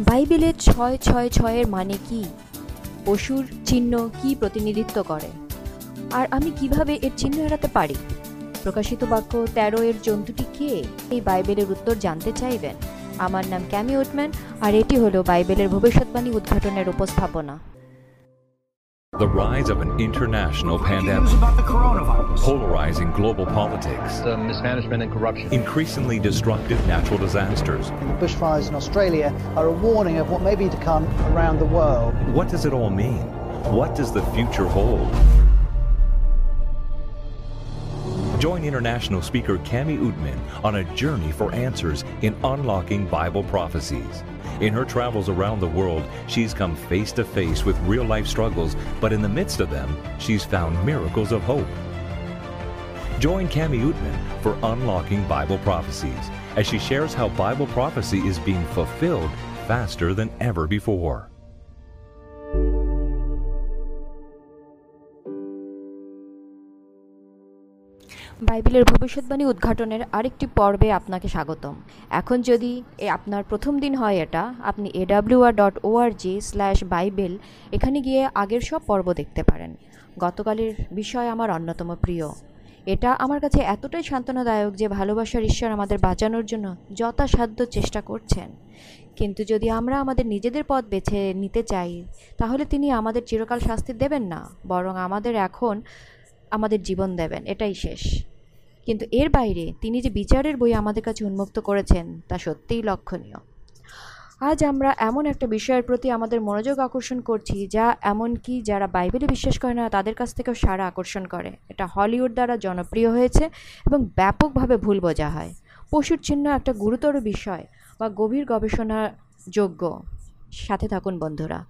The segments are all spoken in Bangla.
বাইবেলে ছয় ছয় ছয়ের মানে কি? পশুর চিহ্ন কি প্রতিনিধিত্ব করে? আর আমি কীভাবে এর চিহ্ন এড়াতে পারি? প্রকাশিত বাক্য তেরো এর জন্তুটি কে? এই বাইবেলের উত্তর জানতে চাইবেন। আমার নাম ক্যামি উটম্যান আর এটি হলো বাইবেলের ভবিষ্যৎবাণী উদ্ঘাটনের উপস্থাপনা। The rise of an international News pandemic, about the coronavirus. polarizing global politics, the mismanagement and corruption. increasingly destructive natural disasters. The bushfires in Australia are a warning of what may be to come around the world. What does it all mean? What does the future hold? Join international speaker Cami Utman on a journey for answers in unlocking Bible prophecies. In her travels around the world, she's come face to face with real life struggles, but in the midst of them, she's found miracles of hope. Join Cami Utman for Unlocking Bible Prophecies as she shares how Bible prophecy is being fulfilled faster than ever before. বাইবেলের ভবিষ্যৎবাণী উদ্ঘাটনের আরেকটি পর্বে আপনাকে স্বাগতম। এখন যদি এ আপনার প্রথম দিন হয় এটা, আপনি AWR dot org slash Bible এখানে গিয়ে আগের সব পর্ব দেখতে পারেন। গতকালের বিষয় আমার অন্যতম প্রিয়। এটা আমার কাছে এতটাই সান্ত্বনাদায়ক যে ভালোবাসার ঈশ্বর আমাদের বাঁচানোর জন্য যথাসাধ্য চেষ্টা করছেন। কিন্তু যদি আমরা আমাদের নিজেদের পথ বেছে নিতে চাই, তাহলে তিনি আমাদের চিরকাল শাস্তি দেবেন না, বরং আমাদের এখন আমাদের জীবন দেবেন, এটাই শেষ। কিন্তু এর বাইরে তিনি যে বিচারের বই আমাদের কাছে উন্মুক্ত করেছেন, তা সত্যিই লক্ষণীয়। আজ আমরা এমন একটা বিষয়ের প্রতি আমাদের মনোযোগ আকর্ষণ করছি, যা এমনকি যারা বাইবেলে বিশ্বাস করে না, তাদের কাছ থেকেও সারা আকর্ষণ করে। এটা হলিউড দ্বারা জনপ্রিয় হয়েছে এবং ব্যাপকভাবে ভুল বোঝা হয়। পশুর চিহ্ন একটা গুরুতর বিষয় বা গভীর গবেষণার যোগ্য। সাথে থাকুন বন্ধুরা।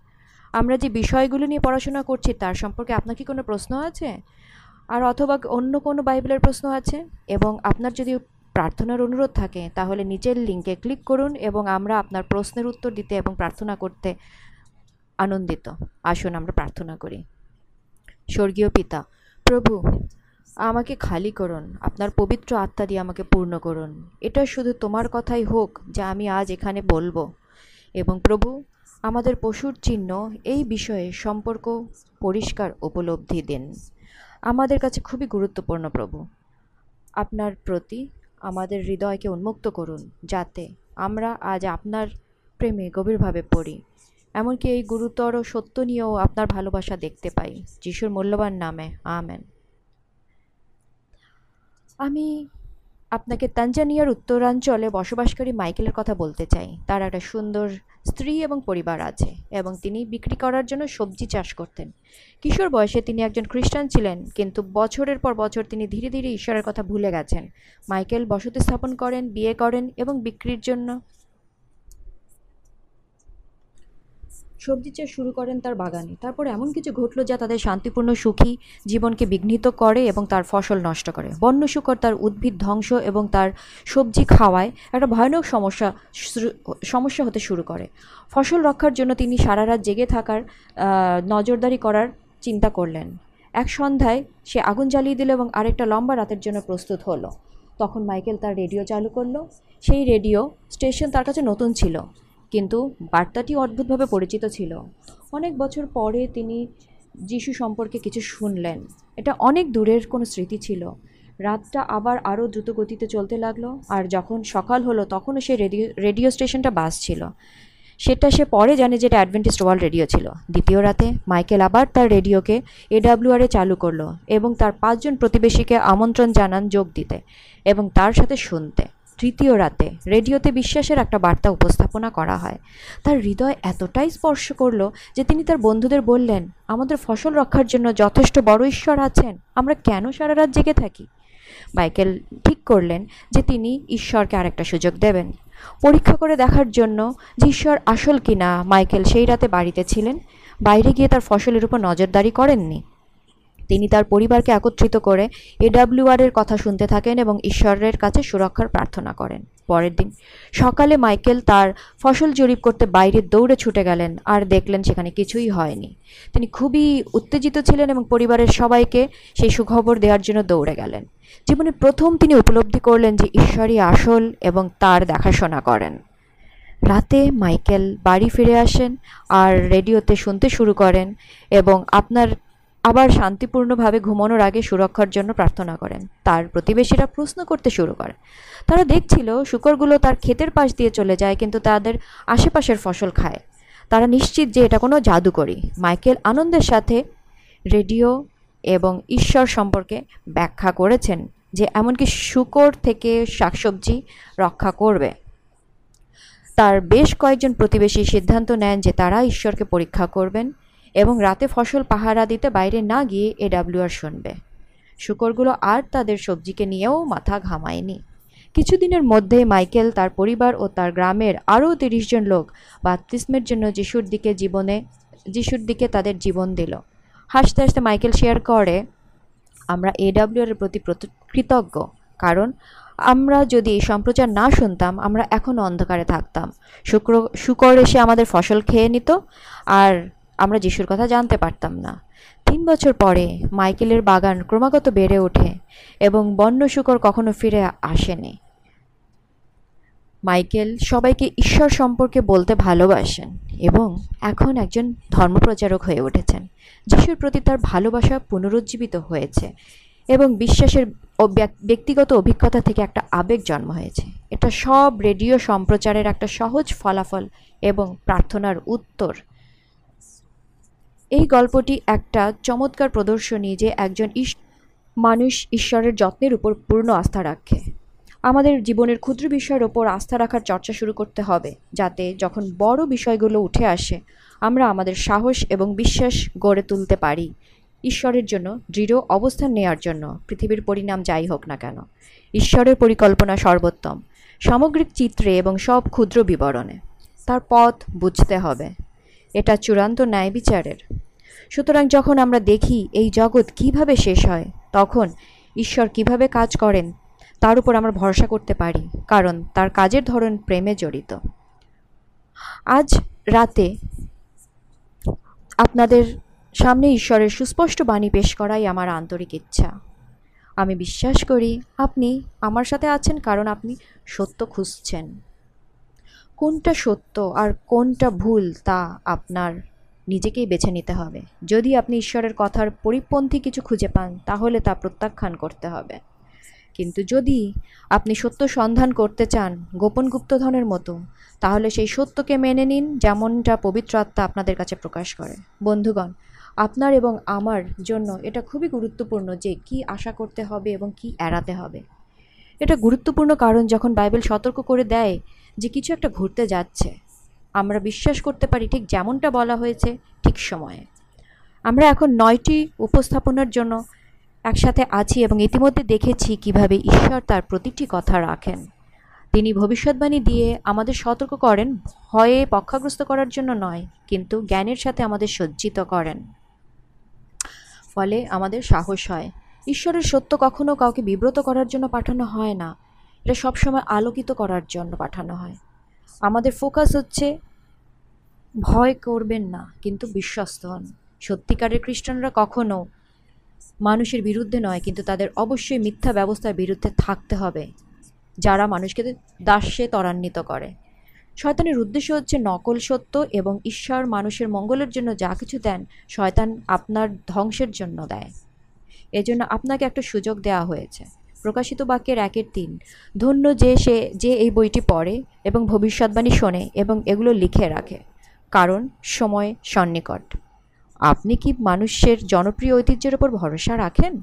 আমরা যে বিষয়গুলো নিয়ে পড়াশোনা করছি, তার সম্পর্কে আপনার কি কোনো প্রশ্ন আছে? আর অথবা অন্য কোনো বাইবেলের প্রশ্ন আছে? এবং আপনার যদি প্রার্থনার অনুরোধ থাকে, তাহলে নিচের লিঙ্কে ক্লিক করুন এবং আমরা আপনার প্রশ্নের উত্তর দিতে এবং প্রার্থনা করতে আনন্দিত। আসুন আমরা প্রার্থনা করি। স্বর্গীয় পিতা, প্রভু, আমাকে খালি করুন। আপনার পবিত্র আত্মা দিয়ে আমাকে পূর্ণ করুন। এটা শুধু তোমার কথাই হোক যা আমি আজ এখানে বলব। এবং প্রভু, আমাদের পশুর চিহ্ন এই বিষয়ে সম্পর্ক পরিষ্কার উপলব্ধি দিন। আমাদের কাছে খুবই গুরুত্বপূর্ণ প্রভু। আপনার প্রতি আমাদের হৃদয়কে উন্মুক্ত করুন, যাতে আমরা আজ আপনার প্রেমে গভীরভাবে পড়ি। এমনকি এই গুরুতর সত্য নিয়েও আপনার ভালোবাসা দেখতে পাই, যিশুর মূল্যবান নামে। আমেন। আমি আপনাকে তানজানিয়ার উত্তরাঞ্চলে বসবাসকারী মাইকেলের কথা বলতে চাই। তার একটা সুন্দর স্ত্রী এবং পরিবার আছে এবং তিনি বিক্রি করার জন্য সবজি চাষ করতেন। কিশোর বয়সে তিনি একজন খ্রিস্টান ছিলেন, কিন্তু বছরের পর বছর তিনি ধীরে ধীরে ঈশ্বরের কথা ভুলে গেছেন। মাইকেল বসতি স্থাপন করেন, বিয়ে করেন এবং বিক্রির জন্য সবজি চাষ শুরু করেন তার বাগানে। তারপর এমন কিছু ঘটলো যা তাদের শান্তিপূর্ণ সুখী জীবনকে বিঘ্নিত করে এবং তার ফসল নষ্ট করে। বন্য শুকর তার উদ্ভিদ ধ্বংস এবং তার সবজি খাওয়ায় একটা ভয়ানক সমস্যা সমস্যা হতে শুরু করে। ফসল রক্ষার জন্য তিনি সারা রাত জেগে থাকার নজরদারি করার চিন্তা করলেন। এক সন্ধ্যায় সে আগুন জ্বালিয়ে দিল এবং আরেকটা লম্বা রাতের জন্য প্রস্তুত হলো। তখন মাইকেল তার রেডিও চালু করল। সেই রেডিও স্টেশন তার কাছে নতুন ছিল। কিন্তু বার্তাটি অদ্ভুতভাবে পরিচিত ছিল। অনেক বছর পরে তিনি যিশু সম্পর্কে কিছু শুনলেন। এটা অনেক দূরের কোনো স্মৃতি ছিল। রাতটা আবার আরও দ্রুত গতিতে চলতে লাগল আর যখন সকাল হলো তখনও সে রেডিও রেডিও স্টেশনটা বাস ছিল। সেটা সে পরে জানে যেটা অ্যাডভেন্টিস্ট ওয়ার্ল্ড রেডিও ছিল। দ্বিতীয় রাতে মাইকেল আবার তার রেডিওকে এডাব্লিউআরে চালু করল এবং তার পাঁচজন প্রতিবেশীকে আমন্ত্রণ জানান যোগ দিতে এবং তার সাথে শুনতে। তৃতীয় রাতে রেডিওতে বিশ্বাসের একটা বার্তা উপস্থাপনা করা হয়। তার হৃদয় এতটাই স্পর্শ করল যে তিনি তার বন্ধুদের বললেন, আমাদের ফসল রক্ষার জন্য যথেষ্ট বড় ঈশ্বর আছেন, আমরা কেন সারা রাত জেগে থাকি? মাইকেল ঠিক করলেন যে তিনি ঈশ্বরকে আরেকটা সুযোগ দেবেন। পরীক্ষা করে দেখার জন্য যে ঈশ্বর আসল কিনা মাইকেল সেই রাতে বাড়িতে ছিলেন, বাইরে গিয়ে তার ফসলের উপর নজরদারি করেননি। তিনি তার পরিবারকে একত্রিত করে এডাব্লিউআর এর কথা শুনতে থাকেন এবং ঈশ্বরের কাছে সুরক্ষার প্রার্থনা করেন। পরের দিন সকালে মাইকেল তার ফসল জরিপ করতে বাইরে দৌড়ে ছুটে গেলেন, আর দেখলেন সেখানে কিছুই হয়নি। তিনি খুবই উত্তেজিত ছিলেন এবং পরিবারের সবাইকে সেই সুখবর দেওয়ার জন্য দৌড়ে গেলেন। জীবনে প্রথম তিনি উপলব্ধি করলেন যে ঈশ্বরই আসল এবং তার দেখাশোনা করেন। রাতে মাইকেল বাড়ি ফিরে আসেন আর রেডিওতে শুনতে শুরু করেন এবং আপনার আবার শান্তিপূর্ণভাবে ঘুমানোর আগে সুরক্ষার জন্য প্রার্থনা করেন। তার প্রতিবেশীরা প্রশ্ন করতে শুরু করে। তারা দেখছিল শুকরগুলো তার ক্ষেতের পাশ দিয়ে চলে যায়, কিন্তু তাদের আশেপাশের ফসল খায়। তারা নিশ্চিত যে এটা কোনো জাদুকরি। মাইকেল আনন্দের সাথে রেডিও এবং ঈশ্বর সম্পর্কে ব্যাখ্যা করেছেন যে এমনকি শুকর থেকে শাকসবজি রক্ষা করবে। তার বেশ কয়েকজন প্রতিবেশী সিদ্ধান্ত নেন যে তারা ঈশ্বরকে পরীক্ষা করবেন। এবং রাতে ফসল পাহারা দিতে বাইরে না গিয়ে এডাব্লিউআর শুনবে। শুকরগুলো আর তাদের সবজিকে নিয়েও মাথা ঘামায়নি। কিছুদিনের মধ্যে মাইকেল, তার পরিবার ও তার গ্রামের আরও তিরিশ জন লোক বাপ্তিস্মের জন্য যিশুর দিকে জীবনে, যিশুর দিকে তাদের জীবন দিল। হাসতে হাসতে মাইকেল শেয়ার করে, আমরা এডাব্লিউআর এর প্রতি কৃতজ্ঞ। কারণ আমরা যদি এই সম্প্রচার না শুনতাম, আমরা এখনও অন্ধকারে থাকতাম। শুক্র, শুকর এসে আমাদের ফসল খেয়ে নিত, আর আমরা যিশুর কথা জানতে পারতাম না। তিন বছর পরে মাইকেলের বাগান ক্রমাগত বেড়ে ওঠে এবং বন্য শুকর কখনো ফিরে আসেনি। মাইকেল সবাইকে ঈশ্বর সম্পর্কে বলতে ভালোবাসেন এবং এখন একজন ধর্মপ্রচারক হয়ে উঠেছেন। যিশুর প্রতি তার ভালোবাসা পুনরুজ্জীবিত হয়েছে এবং বিশ্বাসের ব্যক্তিগত অভিজ্ঞতা থেকে একটা আবেগ জন্ম হয়েছে। এটা সব রেডিও সম্প্রচারের একটা সহজ ফলাফল এবং প্রার্থনার উত্তর এই গল্পটি একটা চমৎকার প্রদর্শনী যে একজন মানুষ ঈশ্বরের যত্নের উপর পূর্ণ আস্থা রাখে। আমাদের জীবনের ক্ষুদ্র বিষয়ের ওপর আস্থা রাখার চর্চা শুরু করতে হবে, যাতে যখন বড় বিষয়গুলো উঠে আসে, আমরা আমাদের সাহস এবং বিশ্বাস গড়ে তুলতে পারি ঈশ্বরের জন্য, দৃঢ় অবস্থান নেওয়ার জন্য, পৃথিবীর পরিণাম যাই হোক না কেন। ঈশ্বরের পরিকল্পনা সর্বোত্তম, সামগ্রিক চিত্রে এবং সব ক্ষুদ্র বিবরণে। তার পথ বুঝতে হবে। এটা চূড়ান্ত ন্যায় বিচারের সুতরাং যখন আমরা দেখি এই জগৎ কীভাবে শেষ হয়, তখন ঈশ্বর কীভাবে কাজ করেন, তার উপর আমরা ভরসা করতে পারি, কারণ তার কাজের ধরন প্রেমে জড়িত। আজ রাতে আপনাদের সামনে ঈশ্বরের সুস্পষ্ট বাণী পেশ করাই আমার আন্তরিক ইচ্ছা। আমি বিশ্বাস করি আপনি আমার সাথে আছেন কারণ আপনি সত্য খুঁজছেন। কোনটা সত্য আর কোনটা ভুল তা আপনার নিজেকেই বেছে নিতে হবে। যদি আপনি ঈশ্বরের কথার পরিপন্থী কিছু খুঁজে পান, তাহলে তা প্রত্যাখ্যান করতে হবে। কিন্তু যদি আপনি সত্য সন্ধান করতে চান গোপন গুপ্তধনের মতো, তাহলে সেই সত্যকে মেনে নিন যেমনটা পবিত্র আত্মা আপনাদের কাছে প্রকাশ করে। বন্ধুগণ, আপনার এবং আমার জন্য এটা খুবই গুরুত্বপূর্ণ যে কি আশা করতে হবে এবং কি এড়াতে হবে। এটা গুরুত্বপূর্ণ কারণ যখন বাইবেল সতর্ক করে দেয় যে কিছু একটা ঘুরতে যাচ্ছে আমরা বিশ্বাস করতে পারি ঠিক যেমনটা বলা হয়েছে ঠিক সময়ে। আমরা এখন নয়টি উপস্থাপনার জন্য একসাথে আছি এবং ইতিমধ্যে দেখেছি কীভাবে ঈশ্বর তার প্রতিটি কথা রাখেন। তিনি ভবিষ্যৎবাণী দিয়ে আমাদের সতর্ক করেন, ভয়ে পক্ষাগ্রস্ত করার জন্য নয়, কিন্তু জ্ঞানের সাথে আমাদের সজ্জিত করেন। ফলে আমাদের সাহস হয়। ঈশ্বরের সত্য কখনও কাউকে বিব্রত করার জন্য পাঠানো হয় না। এটা সবসময় আলোকিত করার জন্য পাঠানো হয়। আমাদের ফোকাস হচ্ছে ভয় করবেন না, কিন্তু বিশ্বস্ত হন। সত্যিকারের খ্রিস্টানরা কখনো মানুষের বিরুদ্ধে নয়, কিন্তু তাদের অবশ্যই মিথ্যা ব্যবস্থার বিরুদ্ধে থাকতে হবে, যারা মানুষকে দাস্যে ত্বরান্বিত করে। শয়তানের উদ্দেশ্য হচ্ছে নকল সত্য এবং ঈশ্বর মানুষের মঙ্গলের জন্য যা কিছু দেন, শয়তান আপনার ধ্বংসের জন্য দেয়। এজন্য আপনাকে একটা সুযোগ দেওয়া হয়েছে। প্রকাশিত বাক্যের একের তিন। ধন্য যে সে, যে এই বইটি পড়ে এবং ভবিষ্যৎবাণী শোনে এবং এগুলো লিখে রাখে। কারণ সময় সন্নিকট। আপনি কি মানুষের জনপ্রিয় ঐতিহ্যের ওপর ভরসা রাখেন?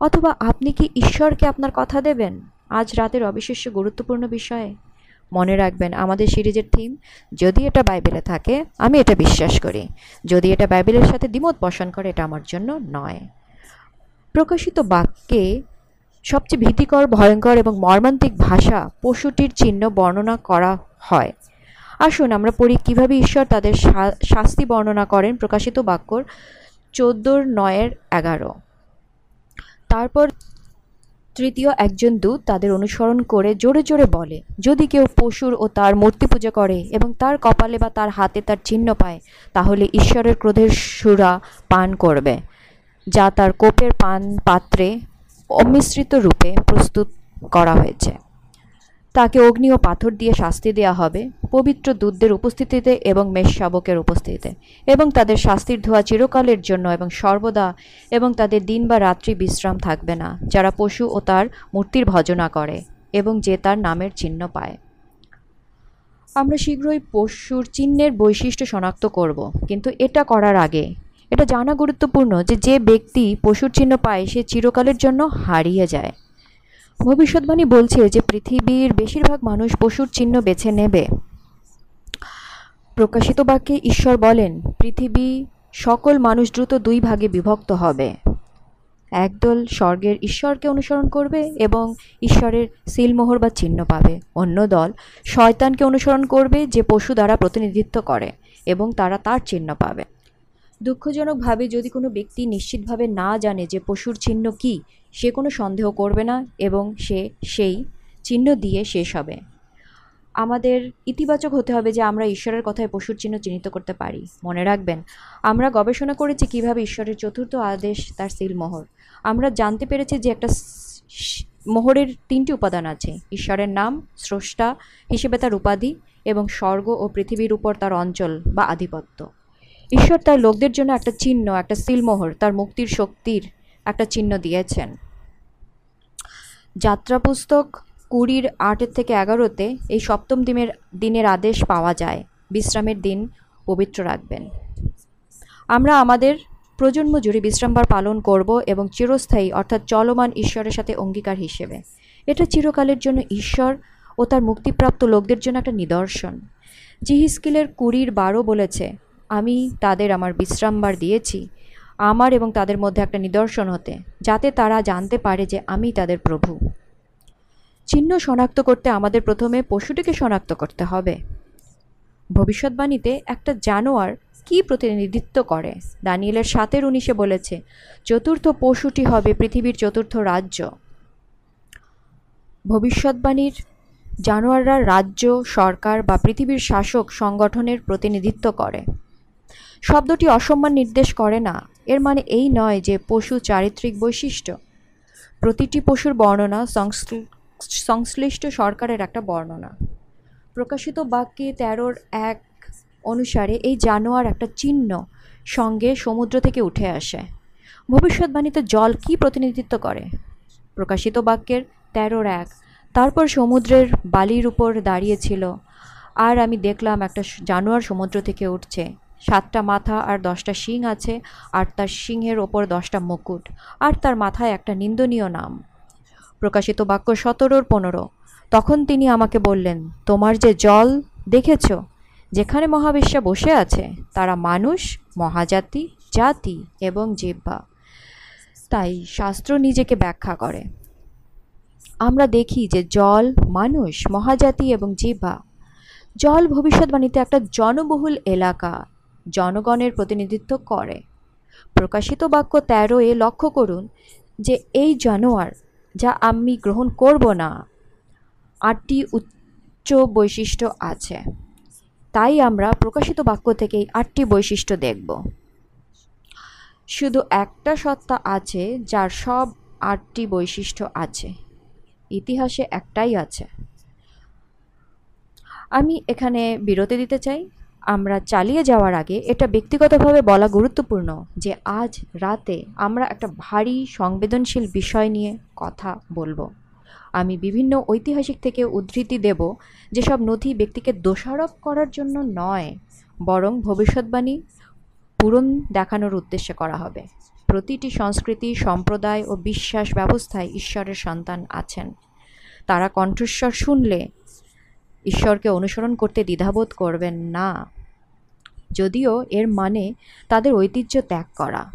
অথবা আপনি কি ঈশ্বরকে আপনার কথা দেবেন? আজ রাতের অবিশ্বাস্য গুরুত্বপূর্ণ বিষয়ে। মনে রাখবেন, আমাদের সিরিজের থিম, যদি এটা বাইবেলে থাকে, আমি এটা বিশ্বাস করি। যদি এটা বাইবেলের সাথে দ্বিমত পোষণ করে, এটা আমার জন্য নয়। প্রকাশিত বাক্যে সবচেয়ে ভীতিকর, ভয়ঙ্কর এবং মর্মান্তিক ভাষা পশুটির চিহ্ন বর্ণনা করা হয়। আসুন আমরা পড়ি কীভাবে ঈশ্বর তাদের শাস্তি বর্ণনা করেন প্রকাশিত বাক্যর চোদ্দোর নয়ের এগারো। তারপর তৃতীয়, একজন দূত তাদের অনুসরণ করে জোরে জোরে বলে, যদি কেউ পশুর ও তার মূর্তি পূজা করে এবং তার কপালে বা তার হাতে তার চিহ্ন পায়, তাহলে ঈশ্বরের ক্রোধের সুরা পান করবে, যা তার কোপের পান পাত্রে অমিশ্রিত রূপে প্রস্তুত করা হয়েছে। তাকে অগ্নি ও পাথর দিয়ে শাস্তি দেওয়া হবে, পবিত্র দূতদের উপস্থিতিতে এবং মেষ শাবকের উপস্থিতিতে। এবং তাদের শাস্তির ধোয়া চিরকালের জন্য এবং সর্বদা এবং তাদের দিন বা রাত্রি বিশ্রাম থাকবে না, যারা পশু ও তার মূর্তির ভজনা করে এবং যে তার নামের চিহ্ন পায়। আমরা শীঘ্রই পশুর চিহ্নের বৈশিষ্ট্য শনাক্ত করব, কিন্তু এটা করার আগে এটা জানা গুরুত্বপূর্ণ যে যে ব্যক্তি পশুর চিহ্ন পায়, সে চিরকালের জন্য হারিয়ে যায়। ভবিষ্যৎবাণী বলছে যে পৃথিবীর বেশিরভাগ মানুষ পশুর চিহ্ন বেছে নেবে। প্রকাশিত বাক্যে ঈশ্বর বলেন, পৃথিবী সকল মানুষ দ্রুত দুই ভাগে বিভক্ত হবে। একদল স্বর্গের ঈশ্বরকে অনুসরণ করবে এবং ঈশ্বরের সিলমোহর বা চিহ্ন পাবে। অন্য দল শয়তানকে অনুসরণ করবে যে পশু দ্বারা প্রতিনিধিত্ব করে এবং তারা তার চিহ্ন পাবে। দুঃখজনকভাবে যদি কোনো ব্যক্তি নিশ্চিতভাবে না জানে যে পশুর চিহ্ন কী, সে কোনো সন্দেহ করবে না এবং সে সেই চিহ্ন দিয়ে শেষ হবে। আমাদের ইতিবাচক হতে হবে যে আমরা ঈশ্বরের কথায় পশুর চিহ্ন চিহ্নিত করতে পারি। মনে রাখবেন, আমরা গবেষণা করেছি কীভাবে ঈশ্বরের চতুর্থ আদেশ তার সিলমোহর। আমরা জানতে পেরেছি যে একটা মোহরের তিনটি উপাদান আছে। ঈশ্বরের নাম, স্রষ্টা হিসেবে তার উপাধি এবং স্বর্গ ও পৃথিবীর উপর তার অঞ্চল বা আধিপত্য। ঈশ্বর তার লোকদের জন্য একটা চিহ্ন, একটা সিলমোহর, তার মুক্তির শক্তির একটা চিহ্ন দিয়েছেন। যাত্রা পুস্তক কুড়ির আটের থেকে এগারোতে এই সপ্তম দিনের দিনের আদেশ পাওয়া যায়। বিশ্রামের দিন পবিত্র রাখবেন। আমরা আমাদের প্রজন্ম জুড়ে বিশ্রামবার পালন করব এবং চিরস্থায়ী, অর্থাৎ চলমান ঈশ্বরের সাথে অঙ্গীকার হিসেবে। এটা চিরকালের জন্য ঈশ্বর ও তার মুক্তিপ্রাপ্ত লোকদের জন্য একটা নিদর্শন। জিহিস্কিলের কুড়ির বারো বলেছে আমি তাদের আমার বিশ্রামবার দিয়েছি। আমার এবং তাদের মধ্যে একটা নিদর্শন হতে, যাতে তারা জানতে পারে যে আমি তাদের প্রভু। চিহ্ন শনাক্ত করতে আমাদের প্রথমে পশুটিকে শনাক্ত করতে হবে। ভবিষ্যৎবাণীতে একটা জানোয়ার কি প্রতিনিধিত্ব করে? দানিয়েলের সাতের উনিশে বলেছে, চতুর্থ পশুটি হবে পৃথিবীর চতুর্থ রাজ্য। ভবিষ্যৎবাণীর জানোয়াররা রাজ্য, সরকার বা পৃথিবীর শাসক সংগঠনের প্রতিনিধিত্ব করে। শব্দটি অসম্মান নির্দেশ করে না। এর মানে এই নয় যে পশু চারিত্রিক বৈশিষ্ট্য। প্রতিটি পশুর বর্ণনা সংশ্লিষ্ট সরকারের একটা বর্ণনা। প্রকাশিত বাক্যে তেরোর এক অনুসারে এই জানোয়ার একটা চিহ্ন সঙ্গে সমুদ্র থেকে উঠে আসে। ভবিষ্যৎবাণীতে জল কি প্রতিনিধিত্ব করে? প্রকাশিত বাক্যের তেরোর এক, তারপর সমুদ্রের বালির উপর দাঁড়িয়েছিল আর আমি দেখলাম একটা জানোয়ার সমুদ্র থেকে উঠছে। সাতটা মাথা আর দশটা শিং আছে, আর তার সিংহের ওপর দশটা মুকুট, আর তার মাথায় একটা নিন্দনীয় নাম। প্রকাশিত বাক্য সতেরোর পনেরো। তখন তিনি আমাকে বললেন, তোমার যে জল, দেখেছ? যেখানে মহাবিশ্বা বসে আছে, তারা মানুষ, মহাজাতি, জাতি এবং জিহ্বা তাই শাস্ত্র নিজেকে ব্যাখ্যা করে। আমরা দেখি যে জল মানুষ, মহাজাতি এবং জিহ্বা জল ভবিষ্যৎবাণীতে একটা জনবহুল এলাকা। জনগণের প্রতিনিধিত্ব করে। প্রকাশিত বাক্য তেরো এ লক্ষ্য করুন যে এই জানোয়ার যা আমি গ্রহণ করব না, আটটি উচ্চ বৈশিষ্ট্য আছে। তাই আমরা প্রকাশিত বাক্য থেকে এই আটটি বৈশিষ্ট্য দেখব। শুধু একটা সত্তা আছে যার সব আটটি বৈশিষ্ট্য আছে। ইতিহাসে একটাই আছে। আমি এখানে বিরতি দিতে চাই। আমরা চালিয়ে যাওয়ার আগে এটা ব্যক্তিগতভাবে বলা গুরুত্বপূর্ণ যে আজ রাতে আমরা একটা ভারী সংবেদনশীল বিষয় নিয়ে কথা বলব। আমি বিভিন্ন ঐতিহাসিক থেকে উদ্ধৃতি দেব যেসব নথি ব্যক্তিকে দোষারোপ করার জন্য নয়, বরং ভবিষ্যৎবাণী পূরণ দেখানোর উদ্দেশ্যে করা হবে। প্রতিটি সংস্কৃতি, সম্প্রদায় ও বিশ্বাস ব্যবস্থায় ঈশ্বরের সন্তান আছেন। তারা কণ্ঠস্বর শুনলে ঈশ্বরকে অনুসরণ করতে দ্বিধাবোধ করবেন না। যদিও এর মানে তাদের ঐতিহ্য ত্যাগ করা।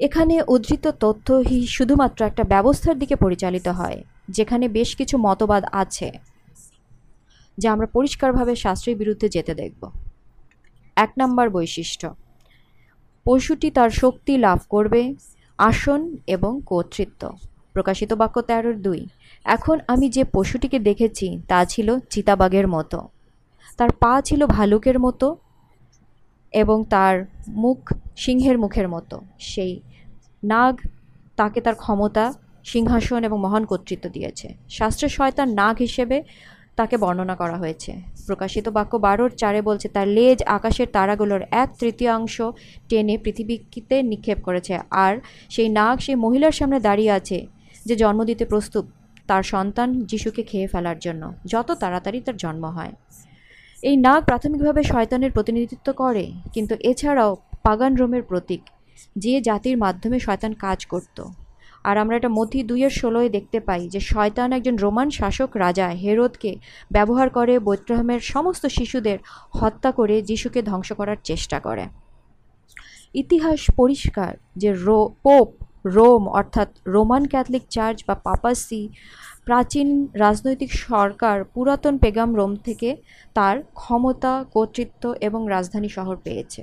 এখানে উদ্ধৃত তথ্য হি- শুধুমাত্র একটা ব্যবস্থার দিকে পরিচালিত হয়, যেখানে বেশ কিছু মতবাদ আছে, যা আমরা পরিষ্কারভাবে শাস্ত্রের বিরুদ্ধে যেতে দেখব। এক নম্বর বৈশিষ্ট্য, পশুটি তার শক্তি লাভ করবে, আসন এবং কর্তৃত্ব। প্রকাশিত বাক্য তেরোর দুই। এখন আমি যে পশুটিকে দেখেছি, তা ছিল চিতাবাঘের মতো। তার পা ছিল ভালুকের মতো এবং তার মুখ সিংহের মুখের মতো। সেই নাগ তাকে তার ক্ষমতা, সিংহাসন এবং মহান কর্তৃত্ব দিয়েছে। শাস্ত্রের শয়তান নাগ হিসেবে তাকে বর্ণনা করা হয়েছে। প্রকাশিত বাক্য বারোর চারে বলছে, তার লেজ আকাশের তারাগুলোর এক তৃতীয়াংশ টেনে পৃথিবীতে নিক্ষেপ করেছে। আর সেই নাগ সেই মহিলার সামনে দাঁড়িয়ে আছে, যে জন্ম দিতে প্রস্তুত। তার সন্তান যিশুকে খেয়ে ফেলার জন্য, যত তাড়াতাড়ি তার জন্ম হয়। এই নাগ প্রাথমিকভাবে শয়তানের প্রতিনিধিত্ব করে, কিন্তু এছাড়াও পাগান রোমের প্রতীক, যে জাতির মাধ্যমে শয়তান কাজ করত। আর আমরা এটা মথি দুইয়ের ষোলোয় দেখতে পাই যে শয়তান একজন রোমান শাসক রাজা হেরোদকে ব্যবহার করে বৈত্রহমের সমস্ত শিশুদের হত্যা করে যিশুকে ধ্বংস করার চেষ্টা করে। ইতিহাস পরিষ্কার যে রো পোপ রোম, অর্থাৎ রোমান ক্যাথলিক চার্চ বা পাপাসি, প্রাচীন রাজনৈতিক সরকার, পুরাতন পেগাম রোম থেকে তার ক্ষমতা, কর্তৃত্ব এবং রাজধানী শহর পেয়েছে।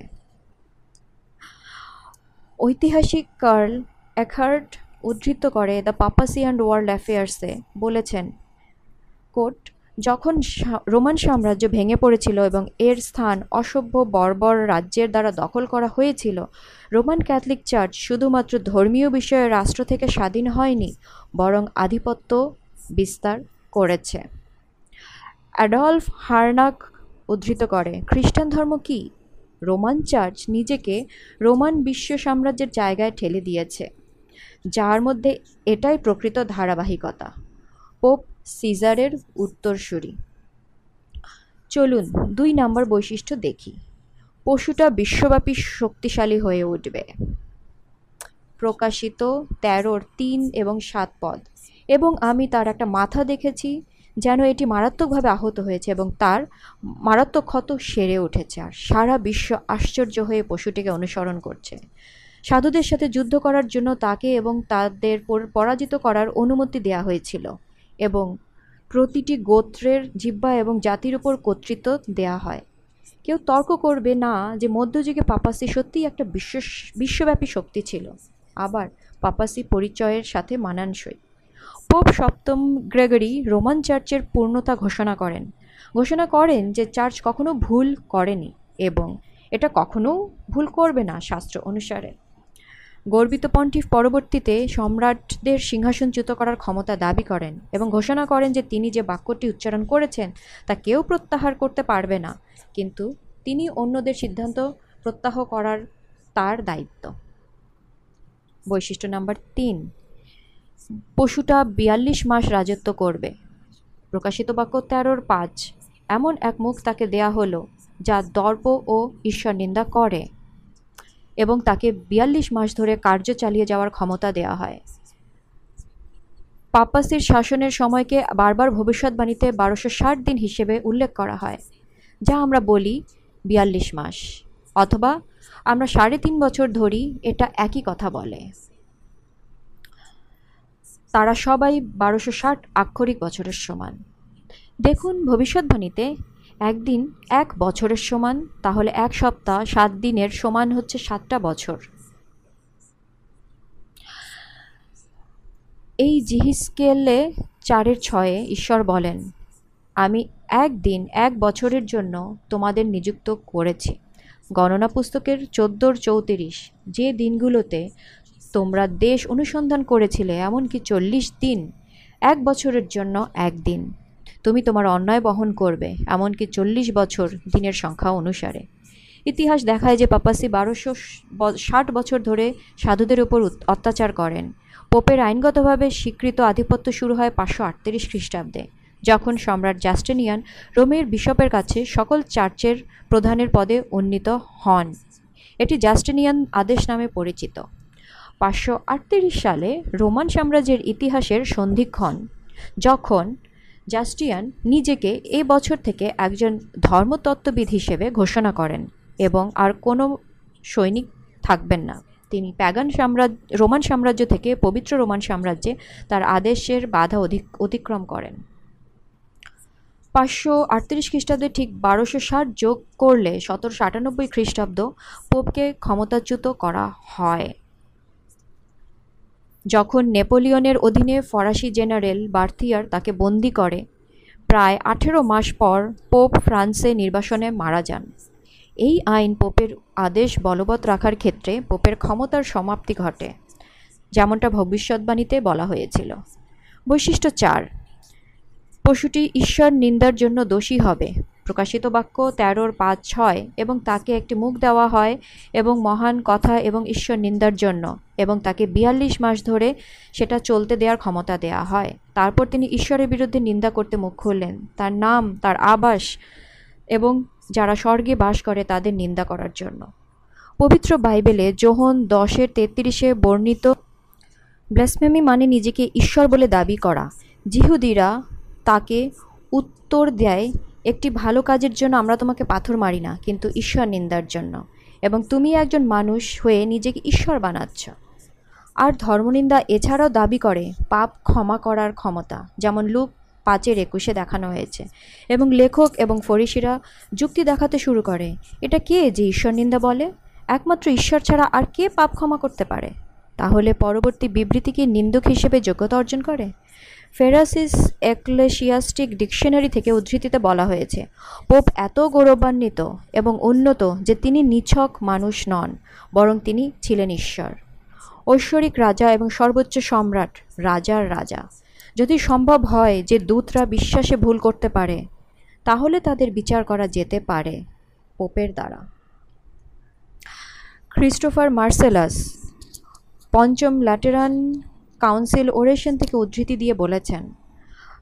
ঐতিহাসিক কার্ল অ্যাখার্ট উদ্ধৃত করে দ্য পাপাসি অ্যান্ড ওয়ার্ল্ড অ্যাফেয়ার্সে বলেছেন, কোট যখন রোমান সাম্রাজ্য ভেঙে পড়েছিল এবং এর স্থান অসভ্য বর্বর রাজ্যের দ্বারা দখল করা হয়েছিল, রোমান ক্যাথলিক চার্চ শুধুমাত্র ধর্মীয় বিষয়ে রাষ্ট্র থেকে স্বাধীন হয়নি, বরং আধিপত্য বিস্তার করেছে। অ্যাডলফ হার্নাক উদ্ধৃত করে, খ্রিস্টান ধর্ম কি? রোমান চার্চ নিজেকে রোমান বিশ্ব সাম্রাজ্যের জায়গায় ঠেলে দিয়েছে, যার মধ্যে এটাই প্রকৃত ধারাবাহিকতা। পোপ সিজারের উত্তরসূরি চলুন দুই নম্বর বৈশিষ্ট্য দেখি। পশুটা বিশ্বব্যাপী শক্তিশালী হয়ে উঠবে। প্রকাশিত তেরোর তিন এবং সাত পদ। এবং আমি তার একটা মাথা দেখেছি যেন এটি মারাত্মকভাবে আহত হয়েছে এবং তার মারাত্মক ক্ষত সেরে উঠেছে আর সারা বিশ্ব আশ্চর্য হয়ে পশুটিকে অনুসরণ করছে। সাধুদের সাথে যুদ্ধ করার জন্য তাকে এবং তাদের পর- পরাজিত করার অনুমতি দেওয়া হয়েছিল। এবং প্রতিটি গোত্রের জিব্বা এবং জাতির উপর কর্তৃত্ব দেয়া হয়। কেউ তর্ক করবে না যে মধ্যযুগে পাপাসি সত্যিই একটা বিশ্ব বিশ্বব্যাপী শক্তি ছিল। আবার পাপাসি পরিচয়ের সাথে মানানসই। পোপ সপ্তম গ্রেগরি রোমান চার্চের পূর্ণতা ঘোষণা করেন। ঘোষণা করেন যে চার্চ কখনো ভুল করেনি এবং এটা কখনো ভুল করবে না শাস্ত্র অনুসারে। গর্বিত পন্টিফ পরবর্তীতে সম্রাটদের সিংহাসনচ্যুত করার ক্ষমতা দাবি করেন এবং ঘোষণা করেন যে তিনি যে বাক্যটি উচ্চারণ করেছেন, তা কেউ প্রত্যাহার করতে পারবে না। কিন্তু তিনি অন্যদের সিদ্ধান্ত প্রত্যাহ করার তার দায়িত্ব। বৈশিষ্ট্য নাম্বার তিন, পশুটা বিয়াল্লিশ মাস রাজত্ব করবে। প্রকাশিত বাক্য তেরোর পাঁচ, এমন এক মুখ তাকে দেয়া হলো যা দর্প ও ঈশ্বর নিন্দা করে। এবং তাকে বিয়াল্লিশ মাস ধরে কার্য চালিয়ে যাওয়ার ক্ষমতা দেওয়া হয়। পাপাসির শাসনের সময়কে বারবার ভবিষ্যৎবাণীতে বারোশো ষাট দিন হিসেবে উল্লেখ করা হয়, যা আমরা বলি বিয়াল্লিশ মাস, অথবা আমরা সাড়ে তিন বছর ধরি এটা একই কথা বলে। তারা সবাই বারোশো ষাট আক্ষরিক বছরের সমান। দেখুন ভবিষ্যৎবাণীতে একদিন এক বছরের সমান, তাহলে এক সপ্তাহ, সাত দিনের সমান হচ্ছে সাতটা বছর। এই জিহিসকেলে চারের ছয়ে ঈশ্বর বলেন, আমি একদিন, এক বছরের জন্য তোমাদের নিযুক্ত করেছি। গণনা পুস্তকের চোদ্দোর চৌত্রিশ, যে দিনগুলোতে তোমরা দেশ অনুসন্ধান করেছিলে, এমনকি চল্লিশ দিন, এক বছরের জন্য একদিন। তুমি তোমার অন্যায় বহন করবে, এমনকি চল্লিশ বছর দিনের সংখ্যা অনুসারে। ইতিহাস দেখায় যে পাপাসি বারোশো ষাট বছর ধরে সাধুদের উপর অত্যাচার করেন। পোপের আইনগতভাবে স্বীকৃত আধিপত্য শুরু হয় পাঁচশো আটত্রিশ খ্রিস্টাব্দে, যখন সম্রাট জাস্টিনিয়ান রোমের বিশপের কাছে সকল চার্চের প্রধানের পদে উন্নীত হন। এটি জাস্টিনিয়ান আদেশ নামে পরিচিত। পাঁচশো আটত্রিশ সালে রোমান সাম্রাজ্যের ইতিহাসের সন্ধিক্ষণ, যখন জাস্টিয়ান নিজেকে এ বছর থেকে একজন ধর্মতত্ত্ববিদ হিসেবে ঘোষণা করেন এবং আর কোনো সৈনিক থাকবেন না। তিনি প্যাগান সাম্রাজ্য, রোমান সাম্রাজ্য থেকে পবিত্র রোমান সাম্রাজ্যে তার আদেশের বাধা অধিক, অতিক্রম করেন। পাঁচশো আটত্রিশ খ্রিস্টাব্দে ঠিক বারোশো ষাট যোগ করলে সতেরোশো আটানব্বই খ্রিস্টাব্দ পোপকে ক্ষমতাচ্যুত করা হয়। যখন নেপোলিয়নের অধীনে ফরাসি জেনারেল বার্থিয়ার তাকে বন্দি করে, প্রায় আঠেরো মাস পর পোপ ফ্রান্সে নির্বাসনে মারা যান। এই আইন পোপের আদেশ বলবৎ রাখার ক্ষেত্রে পোপের ক্ষমতার সমাপ্তি ঘটে, যেমনটা ভবিষ্যৎবাণীতে বলা হয়েছিল। বৈশিষ্ট্য চার, পশুটি ঈশ্বর নিন্দার জন্য দোষী হবে। প্রকাশিত বাক্য তেরোর পাঁচ ছয়, এবং তাকে একটি মুখ দেওয়া হয় এবং মহান কথা এবং ঈশ্বর নিন্দার জন্য, এবং তাকে বিয়াল্লিশ মাস ধরে সেটা চলতে দেওয়ার ক্ষমতা দেওয়া হয়। তারপর তিনি ঈশ্বরের বিরুদ্ধে নিন্দা করতে মুখ খুললেন। তার নাম, তার আবাস, এবং যারা স্বর্গে বাস করে তাদের নিন্দা করার জন্য। পবিত্র বাইবেলে যোহন দশের তেত্রিশে বর্ণিত, ব্লাসফেমি মানে নিজেকে ঈশ্বর বলে দাবি করা। জিহুদিরা তাকে উত্তর দেয় একটি ভালো কাজের জন্য আমরা তোমাকে পাথর মারি না, কিন্তু ঈশ্বর নিন্দার জন্য। এবং তুমি একজন মানুষ হয়ে নিজেকে ঈশ্বর বানাচ্ছ। আর ধর্মনিন্দা এছাড়াও দাবি করে, পাপ ক্ষমা করার ক্ষমতা, যেমন লুক পাঁচের একুশে দেখানো হয়েছে। এবং লেখক এবং ফরিসিরা যুক্তি দেখাতে শুরু করে, এটা কে যে ঈশ্বর নিন্দা বলে? একমাত্র ঈশ্বর ছাড়া আর কে পাপ ক্ষমা করতে পারে? তাহলে পরবর্তী বিবৃতি কি নিন্দুক হিসেবে যোগ্যতা অর্জন করে? ফেরাসিস এক্লেশিয়াস্টিক ডিকশনারি থেকে উদ্ধৃতিতে বলা হয়েছে, পোপ এত গৌরবান্বিত এবং উন্নত যে তিনি নিছক মানুষ নন, বরং তিনি ছিলেন ঈশ্বর। ঐশ্বরিক রাজা এবং সর্বোচ্চ সম্রাট রাজার রাজা। যদি সম্ভব হয় যে দূতরা বিশ্বাসে ভুল করতে পারে, তাহলে তাদের বিচার করা যেতে পারে। পোপের দ্বারা। ক্রিস্টোফার মার্সেলাস, পঞ্চম ল্যাটেরান কাউন্সিল ওরেশন থেকে উদ্ধৃতি দিয়ে বলেছেন,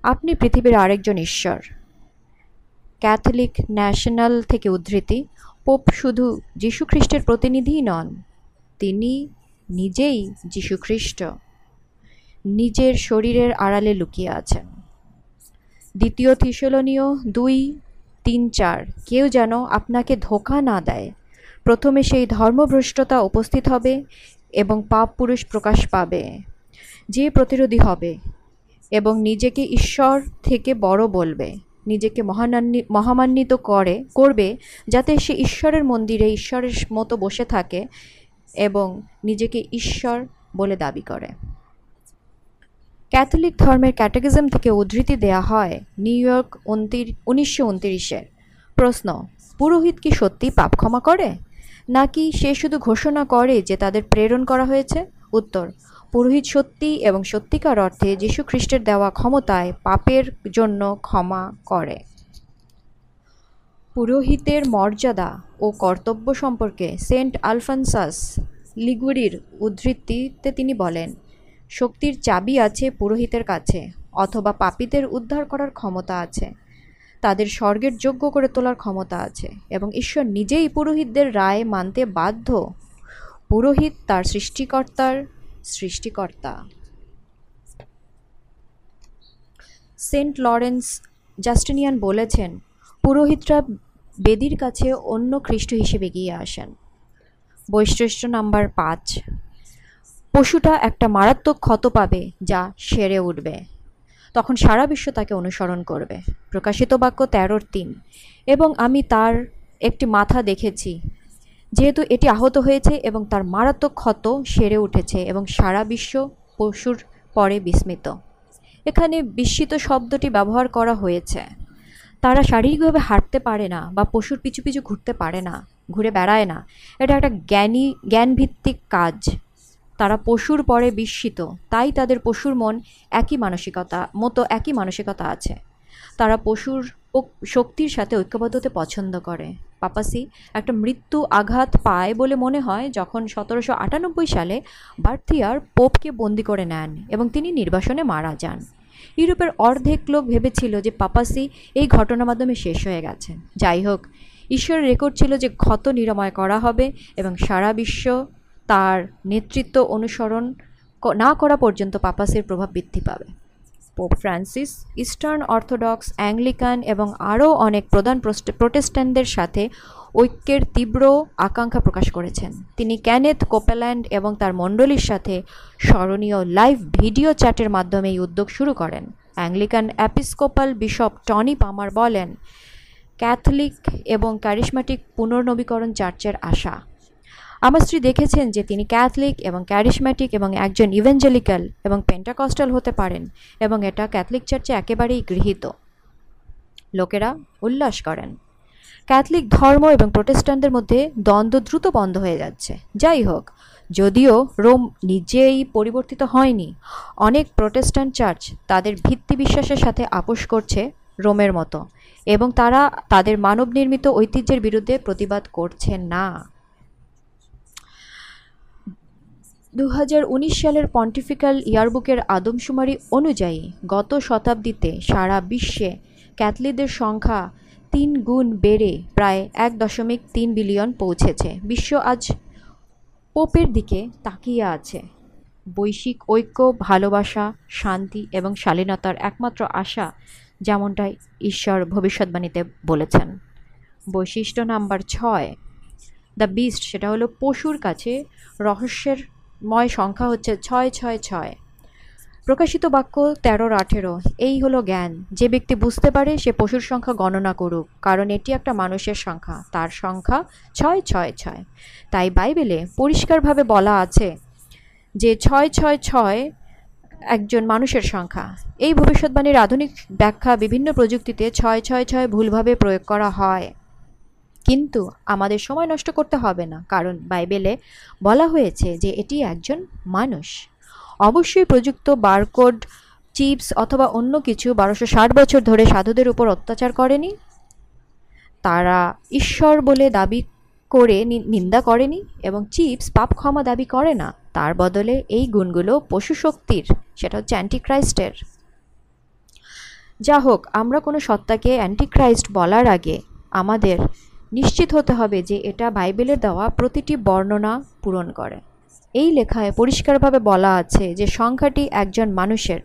আপনি পৃথিবীর আরেকজন ঈশ্বর। ক্যাথলিক ন্যাশনাল থেকে উদ্ধৃতি, পোপ শুধু যীশুখ্রিস্টের প্রতিনিধিই নন, তিনি নিজেই যীশুখ্রিস্ট। নিজের শরীরের আড়ালে লুকিয়ে আছেন। দ্বিতীয় থিসলনীয় দুই তিন চার, কেউ যেন আপনাকে ধোকা না দেয়। প্রথমে সেই ধর্মভ্রষ্টতা উপস্থিত হবে এবং পাপ পুরুষ প্রকাশ পাবে। যে প্রতিরোধী হবে এবং নিজেকে ঈশ্বর থেকে বড় বলবে, নিজেকে মহানান্নি, মহামান্বিত করে, করবে, যাতে সে ঈশ্বরের মন্দিরে, ঈশ্বরের মতো বসে থাকে এবং নিজেকে ঈশ্বর বলে দাবি করে। ক্যাথলিক ধর্মের ক্যাটেগিজম থেকে উদ্ধৃতি দেয়া হয় নিউ ইয়র্ক উনিশশো উনতিরিশের প্রশ্ন, পুরোহিত কি সত্যি পাপ ক্ষমা করে? নাকি সে শুধু ঘোষণা করে যে তাদের প্রেরণ করা হয়েছে? উত্তর পুরোহিত সত্যি এবং সত্যিকার অর্থে যীশু খ্রিস্টের দেওয়া ক্ষমতায় পাপের জন্য ক্ষমা করে। পুরোহিতের মর্যাদা ও কর্তব্য সম্পর্কে সেন্ট আলফানসাস লিগুরির উদ্ধৃতিতে তিনি বলেন, শক্তির চাবি আছে পুরোহিতের কাছে অথবা পাপীদের উদ্ধার করার ক্ষমতা আছে। তাদের স্বর্গের যোগ্য করে তোলার ক্ষমতা আছে এবং ঈশ্বর নিজেই পুরোহিতদের রায় মানতে বাধ্য। পুরোহিত তার সৃষ্টিকর্তার সৃষ্টিকর্তা। সেন্ট লরেন্স জাস্টিনিয়ান বলেছেন, পুরোহিতরা বেদির কাছে অন্য খ্রিস্ট হিসেবে গিয়ে আসেন। বৈশিষ্ট্য নাম্বার পাঁচ, পশুটা একটা মারাত্মক ক্ষত পাবে যা সেরে উঠবে। তখন সারা বিশ্ব তাকে অনুসরণ করবে। প্রকাশিত বাক্য তেরোর তিন, এবং আমি তার একটি মাথা দেখেছি যেহেতু এটি আহত হয়েছে এবং তার মারাত্মক ক্ষত সেরে উঠেছে এবং সারা বিশ্ব পশুর পরে বিস্মিত। এখানে বিস্মিত শব্দটি ব্যবহার করা হয়েছে। তারা শারীরিকভাবে হাঁটতে পারে না বা পশুর পিছু পিছু ঘুরতে পারে না, ঘুরে বেড়ায় না। এটা একটা জ্ঞানী, জ্ঞানভিত্তিক কাজ। তারা পশুর পরে বিস্মিত, তাই তাদের পশুর মন একই মানসিকতা, মতো একই মানসিকতা আছে। তারা পশুর শক্তির সাথে ঐক্যবদ্ধ হতে পছন্দ করে। পাপাসি একটা মৃত্যু আঘাত পায় বলে মনে হয় যখন সতেরোশো আটানব্বই সালে বার্থিয়ার পোপকে বন্দি করে নেন এবং তিনি নির্বাসনে মারা যান। ইউরোপের অর্ধেক লোক ভেবেছিল যে পাপাসি এই ঘটনার মাধ্যমে শেষ হয়ে গেছে। যাই হোক, ঈশ্বরের রেকর্ড ছিল যে ক্ষত নিরাময় করা হবে এবং সারা বিশ্ব তার নেতৃত্ব অনুসরণ না করা পর্যন্ত পাপাসির প্রভাব বৃদ্ধি পাবে। Pope Francis Eastern Orthodox Anglican এবং আরও অনেক প্রধান প্রোটেস্ট্যান্টদের সাথে ঐক্যের তীব্র আকাঙ্ক্ষা প্রকাশ করেছেন। তিনি ক্যানেথ কোপেল্যান্ড এবং তার মণ্ডলীর সাথে স্মরণীয় লাইভ ভিডিও চ্যাটের মাধ্যমে এই উদ্যোগ শুরু করেন। Anglican Episcopal bishop Tony Palmer বলেন, ক্যাথলিক এবং ক্যারিসম্যাটিক পুনর্নবীকরণ চার্চের আশা। আমার স্ত্রী দেখেছেন যে তিনি ক্যাথলিক এবং ক্যারিসম্যাটিক এবং একজন ইভেঞ্জেলিক্যাল এবং পেন্টাকস্টাল হতে পারেন এবং এটা ক্যাথলিক চার্চে একেবারেই গৃহীত। লোকেরা উল্লাস করেন। ক্যাথলিক ধর্ম এবং প্রোটেস্ট্যান্টদের মধ্যে দ্বন্দ্ব দ্রুত বন্ধ হয়ে যাচ্ছে। যাই হোক, যদিও রোম নিজেই পরিবর্তিত হয়নি, অনেক প্রোটেস্ট্যান্ট চার্চ তাদের ভিত্তি বিশ্বাসের সাথে আপোষ করছে রোমের মতো এবং তারা তাদের মানব নির্মিত ঐতিহ্যের বিরুদ্ধে প্রতিবাদ করছে না। দু হাজার উনিশ সালের পন্টিফিক্যাল ইয়ারবুকের আদমশুমারি অনুযায়ী গত শতাব্দীতে সারা বিশ্বে ক্যাথলিকদের সংখ্যা তিন গুণ বেড়ে প্রায় এক দশমিক তিন বিলিয়ন পৌঁছেছে। বিশ্ব আজ পোপের দিকে তাকিয়ে আছে। বৈশ্বিক ঐক্য, ভালোবাসা, শান্তি এবং শালীনতার একমাত্র আশা যেমনটাই ঈশ্বর ভবিষ্যৎবাণীতে বলেছেন। বৈশিষ্ট্য নাম্বার ছয়, দ্য বিস্ট, সেটা হলো পশুর কাছে রহস্যের ময় সংখ্যা হচ্ছে ছয় ছয় ছয়। প্রকাশিত বাক্য তেরোর আঠেরো। এই হলো জ্ঞান। যে ব্যক্তি বুঝতে পারে, সে পশুর সংখ্যা গণনা করুক, কারণ এটি একটা মানুষের সংখ্যা। তার সংখ্যা ছয় ছয় ছয়। তাই বাইবেলে পরিষ্কারভাবে বলা আছে যে ছয় ছয় ছয় একজন মানুষের সংখ্যা। এই ভবিষ্যৎবাণীর আধুনিক ব্যাখ্যা বিভিন্ন প্রযুক্তিতে ছয় ছয় ছয় ভুলভাবে প্রয়োগ করা হয়। কিন্তু আমাদের সময় নষ্ট করতে হবে না, কারণ বাইবেলে বলা হয়েছে যে এটি একজন মানুষ। অবশ্যই প্রযুক্ত বারকোড, চিপস অথবা অন্য কিছু বারোশো ষাট বছর ধরে সাধুদের উপর অত্যাচার করেনি। তারা ঈশ্বর বলে দাবি করে নিন্দা করেনি এবং চিপস পাপ ক্ষমা দাবি করে না। তার বদলে এই গুণগুলো পশু শক্তির, সেটা হচ্ছে অ্যান্টিক্রাইস্টের। যা হোক আমরা কোনো সত্তাকে অ্যান্টিক্রাইস্ট বলার আগে আমাদের নিশ্চিত হতে হবে যে এটা বাইবেলের দেওয়া প্রতিটি বর্ণনা পূরণ করে। এই লেখায় পরিষ্কারভাবে বলা আছে যে সংখ্যাটি একজন মানুষের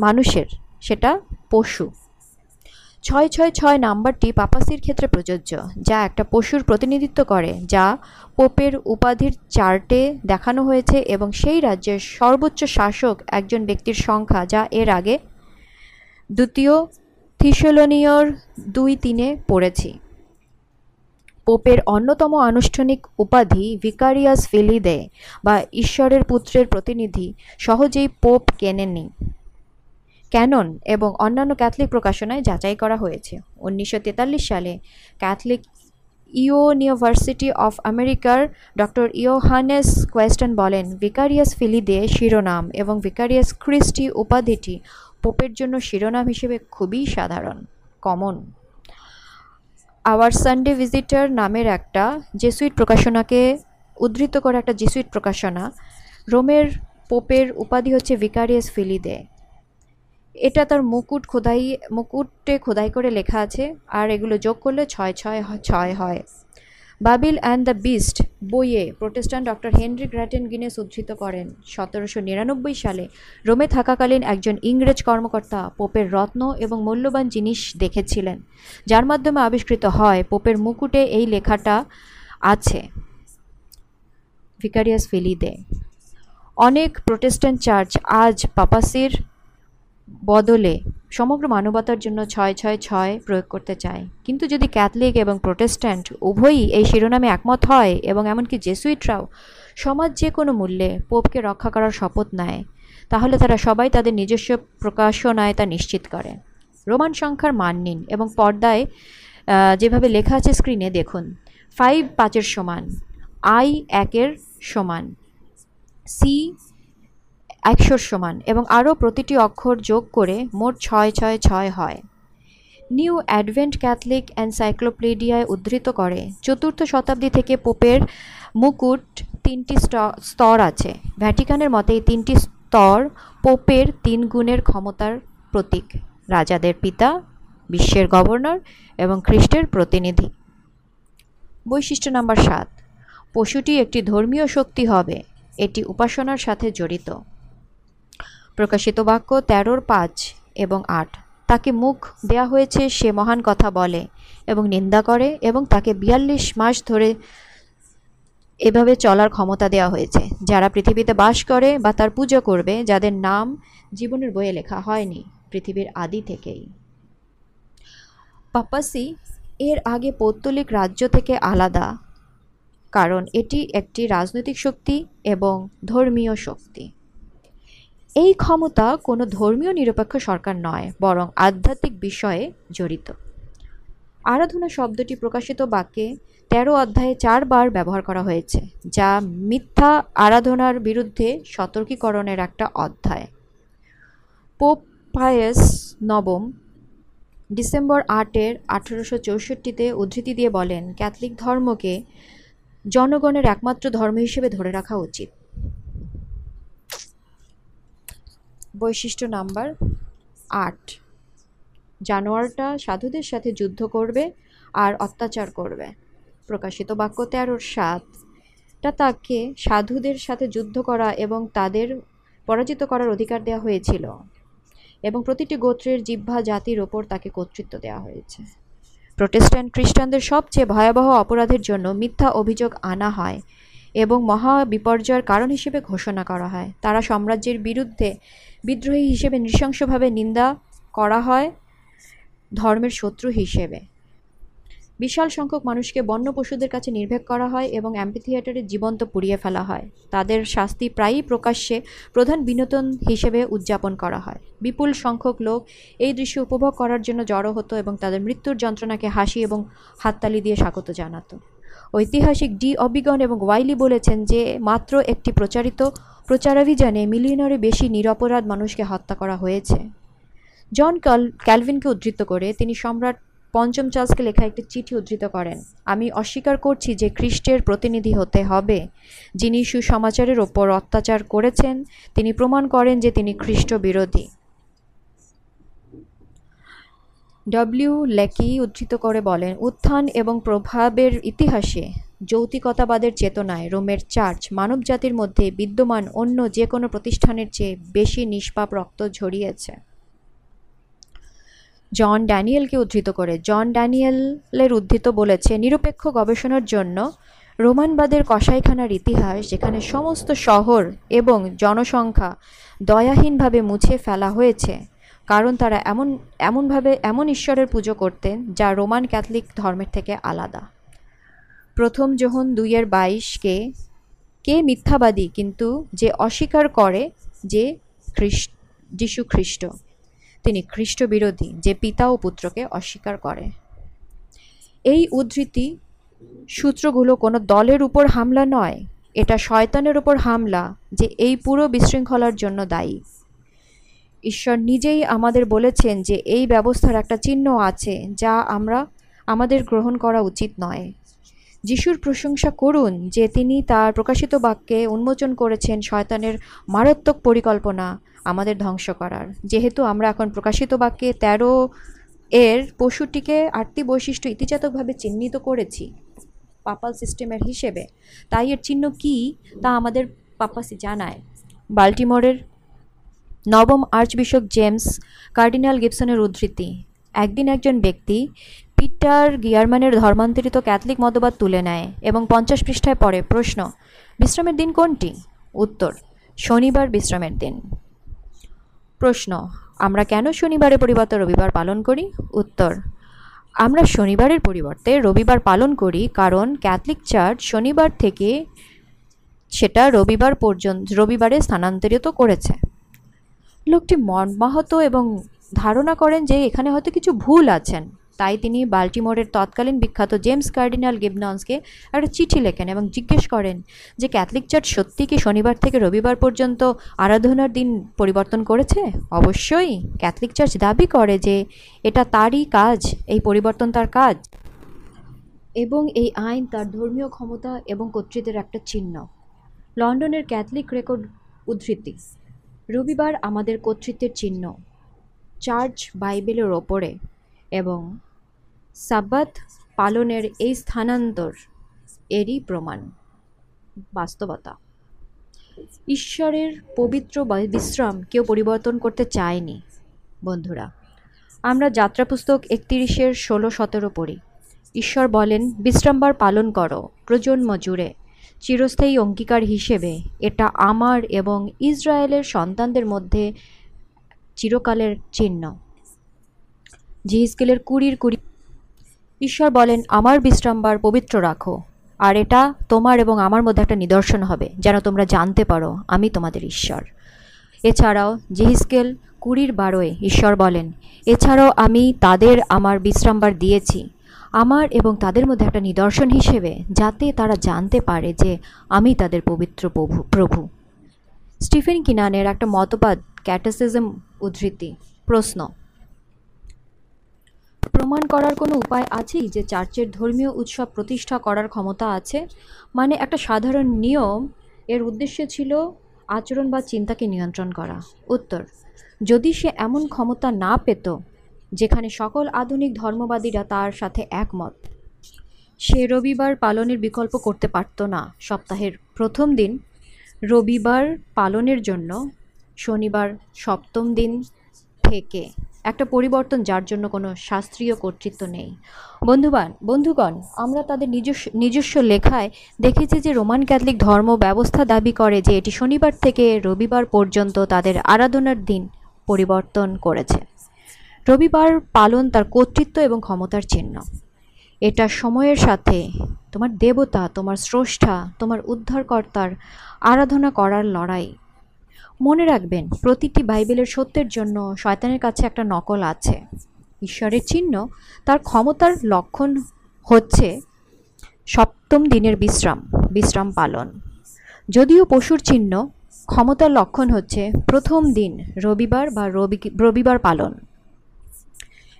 মানুষের, সেটা পশু। ছয় ছয় ছয় নাম্বারটি পাপাসির ক্ষেত্রে প্রযোজ্য, যা একটা পশুর প্রতিনিধিত্ব করে, যা পোপের উপাধির চার্টে দেখানো হয়েছে এবং সেই রাজ্যের সর্বোচ্চ শাসক একজন ব্যক্তির সংখ্যা, যা এর আগে দ্বিতীয় থিসলনীয়র দুই তিনে পড়েছি। পোপের অন্যতম আনুষ্ঠানিক উপাধি ভিকারিয়াস ফিলিদে বা ঈশ্বরের পুত্রের প্রতিনিধি, সহজেই পোপ কেনেননি। ক্যানন এবং অন্যান্য ক্যাথলিক প্রকাশনায় যাচাই করা হয়েছে। উনিশশো তেতাল্লিশ সালে ক্যাথলিক ইউনিভার্সিটি অফ আমেরিকার ডক্টর ইয়োহানেস কোয়েস্টন বলেন, ভিকারিয়াস ফিলিদে শিরোনাম এবং ভিকারিয়াস ক্রিস্টি উপাধিটি পোপের জন্য শিরোনাম হিসেবে খুবই সাধারণ, কমন। আওয়ার সানডে ভিজিটার নামের একটা জেসুইট প্রকাশনাকে উদ্ধৃত করা একটা জেসুইট প্রকাশনা, রোমের পোপের উপাধি হচ্ছে ভিকারিয়াস ফিলিদে। এটা তার মুকুট খোদাই, মুকুটে খোদাই করে লেখা আছে, আর এগুলো যোগ করলে ছয় ছয় ছয় হয়। বাবিল অ্যান্ড দ্য বিস্ট বইয়ে Protestant doctor Henry Grattan Guinness উদ্ধৃত করেন। সতেরোশো নিরানব্বই সালে রোমে থাকাকালীন একজন ইংরেজ কর্মকর্তা পোপের রত্ন এবং মূল্যবান জিনিস দেখেছিলেন, যার মাধ্যমে আবিষ্কৃত হয় পোপের মুকুটে এই লেখাটা আছে। ভিকারিয়াস ফিলিদে। অনেক প্রোটেস্ট্যান্ট চার্চ আজ পাপাসির বদলে সমগ্র মানবতার জন্য ছয় ছয় ছয় প্রয়োগ করতে চায়। কিন্তু যদি ক্যাথলিক এবং প্রোটেস্ট্যান্ট উভয়ই এই শিরোনামে একমত হয় এবং এমনকি জেসুইটরাও সমাজ যে কোনো মূল্যে পোপকে রক্ষা করার শপথ নেয়, তাহলে তারা সবাই তাদের নিজস্ব প্রকাশনায় তা নিশ্চিত করে। রোমান সংখ্যার মান নিন এবং পর্দায় যেভাবে লেখা আছে স্ক্রিনে দেখুন। ফাইভ পাঁচের সমান আই একের সমান সি একশোর সমান এবং আরও প্রতিটি অক্ষর যোগ করে মোট ছয় ছয় ছয় হয়। নিউ অ্যাডভেন্ট ক্যাথলিক এনসাইক্লোপিডিয়ায় উদ্ধৃত করে, চতুর্থ শতাব্দী থেকে পোপের মুকুট তিনটি স্তর আছে। ভ্যাটিকানের মতে এই তিনটি স্তর পোপের তিন গুণের ক্ষমতার প্রতীক। রাজাদের পিতা, বিশ্বের গভর্নর এবং খ্রিস্টের প্রতিনিধি। বৈশিষ্ট্য নাম্বার সাত, পশুটি একটি ধর্মীয় শক্তি হবে, এটি উপাসনার সাথে জড়িত। প্রকাশিত বাক্য তেরোর পাঁচ এবং আট। তাকে মুখ দেয়া হয়েছে, সে মহান কথা বলে এবং নিন্দা করে এবং তাকে বিয়াল্লিশ মাস ধরে এভাবে চলার ক্ষমতা দেওয়া হয়েছে। যারা পৃথিবীতে বাস করে বা তার পুজো করবে, যাদের নাম জীবনের বইয়ে লেখা হয়নি পৃথিবীর আদি থেকেই। পাপাসি এর আগে পৌত্তলিক রাজ্য থেকে আলাদা, কারণ এটি একটি রাজনৈতিক শক্তি এবং ধর্মীয় শক্তি। এই ক্ষমতা কোনো ধর্মীয় নিরপেক্ষ সরকার নয়, বরং আধ্যাত্মিক বিষয়ে জড়িত। আরাধনা শব্দটি প্রকাশিত বাক্যে তেরো অধ্যায়ে চারবার ব্যবহার করা হয়েছে, যা মিথ্যা আরাধনার বিরুদ্ধে সতর্কীকরণের একটা অধ্যায়। পোপ পায়াস নবম ডিসেম্বর আটের আঠেরোশো চৌষট্টিতে উদ্ধৃতি দিয়ে বলেন, ক্যাথলিক ধর্মকে জনগণের একমাত্র ধর্ম হিসেবে ধরে রাখা উচিত। বৈশিষ্ট্য নাম্বার আট। জানোয়ারটা সাধুদের সাথে যুদ্ধ করবে আর অত্যাচার করবে। প্রকাশিত বাক্য তেরোর সাতটা তাকে সাধুদের সাথে যুদ্ধ করা এবং তাদের পরাজিত করার অধিকার দেওয়া হয়েছিল এবং প্রতিটি গোত্রের জিহ্বা জাতির ওপর তাকে কর্তৃত্ব দেওয়া হয়েছে। প্রোটেস্ট্যান্ট খ্রিস্টানদের সবচেয়ে ভয়াবহ অপরাধের জন্য মিথ্যা অভিযোগ আনা হয় এবং মহা বিপর্যয়ের কারণ হিসেবে ঘোষণা করা হয়। তারা সাম্রাজ্যের বিরুদ্ধে বিদ্রোহী হিসেবে নৃশংসভাবে নিন্দা করা হয় ধর্মের শত্রু হিসেবে। বিশাল সংখ্যক মানুষকে বন্য পশুদের কাছে নির্ভেক করা হয় এবং অ্যাম্পিথিয়েটারে জীবন্ত পুড়িয়ে ফেলা হয়। তাদের শাস্তি প্রায়ই প্রকাশ্যে প্রধান বিনোদন হিসেবে উদযাপন করা হয়। বিপুল সংখ্যক লোক এই দৃশ্য উপভোগ করার জন্য জড়ো হতো এবং তাদের মৃত্যুর যন্ত্রণাকে হাসি এবং হাততালি দিয়ে স্বাগত জানাতো। ঐতিহাসিক ডি অবিগন এবং ওয়াইলি বলেছেন যে, মাত্র একটি প্রচারিত প্রচারাভিযানে মিলিয়নারে বেশি নিরপরাধ মানুষকে হত্যা করা হয়েছে। জন ক্যাল ক্যালভিনকে উদ্ধৃত করে তিনি সম্রাট পঞ্চম চার্লসকে লেখা একটি চিঠি উদ্ধৃত করেন। আমি অস্বীকার করছি যে খ্রিস্টের প্রতিনিধি হতে হবে, যিনি সুসমাচারের ওপর অত্যাচার করেছেন, তিনি প্রমাণ করেন যে তিনি খ্রিস্ট বিরোধী ডব্লিউ লেকি উদ্ধৃত করে বলেন, উত্থান এবং প্রভাবের ইতিহাসে যৌতিকতাবাদের চেতনায় রোমের চার্চ মানবজাতির মধ্যে বিদ্যমান অন্য যে কোনো প্রতিষ্ঠানের চেয়ে বেশি নিষ্পাপ রক্ত ঝরিয়েছে। জন ড্যানিয়েলকে উদ্ধৃত করে, জন ড্যানিয়েলের উদ্ধৃত বলেছে, নিরপেক্ষ গবেষণার জন্য রোমানবাদের কসাইখানার ইতিহাস, যেখানে সমস্ত শহর এবং জনসংখ্যা দয়াহীনভাবে মুছে ফেলা হয়েছে, কারণ তারা এমন, এমনভাবে এমন ঈশ্বরের পুজো করতেন যা রোমান ক্যাথলিক ধর্মের থেকে আলাদা। প্রথম যোহন দুইয়ের বাইশকে কে মিথ্যাবাদী কিন্তু যে অস্বীকার করে যে খ্রিস্ট যিশু খ্রিস্ট, তিনি খ্রিস্ট বিরোধী যে পিতা ও পুত্রকে অস্বীকার করে। এই উদ্ধৃতি সূত্রগুলো কোনো দলের উপর হামলা নয়, এটা শয়তানের উপর হামলা যে এই পুরো বিশৃঙ্খলার জন্য দায়ী। ঈশ্বর নিজেই আমাদের বলেছেন যে এই ব্যবস্থার একটা চিহ্ন আছে যা আমরা, আমাদের গ্রহণ করা উচিত নয়। যিশুর প্রশংসা করুন যে তিনি তার প্রকাশিত বাক্যে উন্মোচন করেছেন শয়তানের মারাত্মক পরিকল্পনা আমাদের ধ্বংস করার। যেহেতু আমরা এখন প্রকাশিত বাক্যে তেরো এর পশুটিকে আটটি বৈশিষ্ট্য ইতিজাতকভাবে চিহ্নিত করেছি, পাপাল সিস্টেমের হিসেবে। তাই এর চিহ্ন কী তা আমাদের পাপাসি জানায়। বাল্টিমোরের নবম আর্চবিশপ জেমস কার্ডিনাল গিবসনের উদ্ধৃতি। একদিন একজন ব্যক্তি পিটার গিয়ারম্যানের ধর্মান্তরিত ক্যাথলিক মতবাদ তুলে নেয় এবং পঞ্চাশ পৃষ্ঠায় পড়ে প্রশ্ন, বিশ্রামের দিন কোনটি? উত্তর, শনিবার বিশ্রামের দিন। প্রশ্ন, আমরা কেন শনিবারের পরিবর্তে রবিবার পালন করি? উত্তর, আমরা শনিবারের পরিবর্তে রবিবার পালন করি কারণ ক্যাথলিক চার্চ শনিবার থেকে সেটা রবিবার পর্যন্ত, রবিবারে স্থানান্তরিত করেছে। লোকটি মর্মাহত এবং ধারণা করেন যে এখানে হয়তো কিছু ভুল আছেন। তাই তিনি বাল্টিমোরের তৎকালীন বিখ্যাত জেমস কার্ডিনাল গিবনসকে একটা চিঠি লেখেন এবং জিজ্ঞেস করেন যে, ক্যাথলিক চার্চ সত্যি কি শনিবার থেকে রবিবার পর্যন্ত আরাধনার দিন পরিবর্তন করেছে? অবশ্যই। ক্যাথলিক চার্চ দাবি করে যে, এটা তারই কাজ, এই পরিবর্তন তার কাজ এবং এই আইন তার ধর্মীয় ক্ষমতা এবং কর্তৃত্বের একটা চিহ্ন। লন্ডনের ক্যাথলিক রেকর্ড উদ্ধৃতি। রবিবার আমাদের কর্তৃত্বের চিহ্ন। চার্চ বাইবেলের ওপরে এবং সাব্বাত পালনের এই স্থানান্তর এরই প্রমাণ। বাস্তবতা। ঈশ্বরের পবিত্র বিশ্রাম কেউ পরিবর্তন করতে চায়নি, বন্ধুরা। আমরা যাত্রা পুস্তক একত্রিশের ষোলো সতেরো পড়ি। ঈশ্বর বলেন, বিশ্রামবার পালন করো, প্রজন্ম জুড়ে। চিরস্থায়ী অঙ্গীকার হিসেবে এটা আমার এবং ইসরায়েলের সন্তানদের মধ্যে চিরকালের চিহ্ন। জিহিসকেলের কুড়ির কুড়ি ঈশ্বর বলেন, আমার বিশ্রামবার পবিত্র রাখো। আর এটা তোমার এবং আমার মধ্যে একটা নিদর্শন হবে, যেন তোমরা জানতে পারো, আমি তোমাদের ঈশ্বর। এছাড়াও জিহিসকেল কুড়ির বারোয় ঈশ্বর বলেন, এছাড়াও আমি তাদের আমার বিশ্রামবার দিয়েছি। আমার এবং তাদের মধ্যে একটা নিদর্শন হিসেবে, যাতে তারা জানতে পারে যে আমি তাদের পবিত্র প্রভু প্রভু। স্টিফেন কিনানের একটা মতবাদ, ক্যাটাসিজম উদ্ধৃতি, প্রশ্ন প্রমাণ করার কোনো উপায় আছেই যে চার্চের ধর্মীয় উৎসব প্রতিষ্ঠা করার ক্ষমতা আছে? মানে একটা সাধারণ নিয়ম, এর উদ্দেশ্য ছিল আচরণ বা চিন্তাকে নিয়ন্ত্রণ করা। উত্তর, যদি সে এমন ক্ষমতা না পেত, যেখানে সকল আধুনিক ধর্মবাদীরা তার সাথে একমত, সে রবিবার পালনের বিকল্প করতে পারত না। সপ্তাহের প্রথম দিন, রবিবার পালনের জন্য শনিবার সপ্তম দিন থেকে একটা পরিবর্তন যার জন্য কোনো শাস্ত্রীয় কর্তৃত্ব নেই। বন্ধুবান, বন্ধুগণ, আমরা তাদের নিজস্ব নিজস্ব লেখায় দেখেছি যে রোমান ক্যাথলিক ধর্ম ব্যবস্থা দাবি করে যে এটি শনিবার থেকে রবিবার পর্যন্ত তাদের আরাধনার দিন পরিবর্তন করেছে। রবিবার পালন তার কর্তৃত্ব এবং ক্ষমতার চিহ্ন। এটা সময়ের সাথে তোমার দেবতা, তোমার স্রষ্টা, তোমার উদ্ধারকর্তার আরাধনা করার লড়াই মনে রাখবেন, প্রতিটি বাইবেলের সত্যের জন্য শয়তানের কাছে একটা নকল আছে। ঈশ্বরের চিহ্ন, তার ক্ষমতার লক্ষণ হচ্ছে সপ্তম দিনের বিশ্রাম বিশ্রাম পালন। যদিও পশুর চিহ্ন, ক্ষমতার লক্ষণ হচ্ছে প্রথম দিন, রবিবার বা রবি, রবিবার পালন।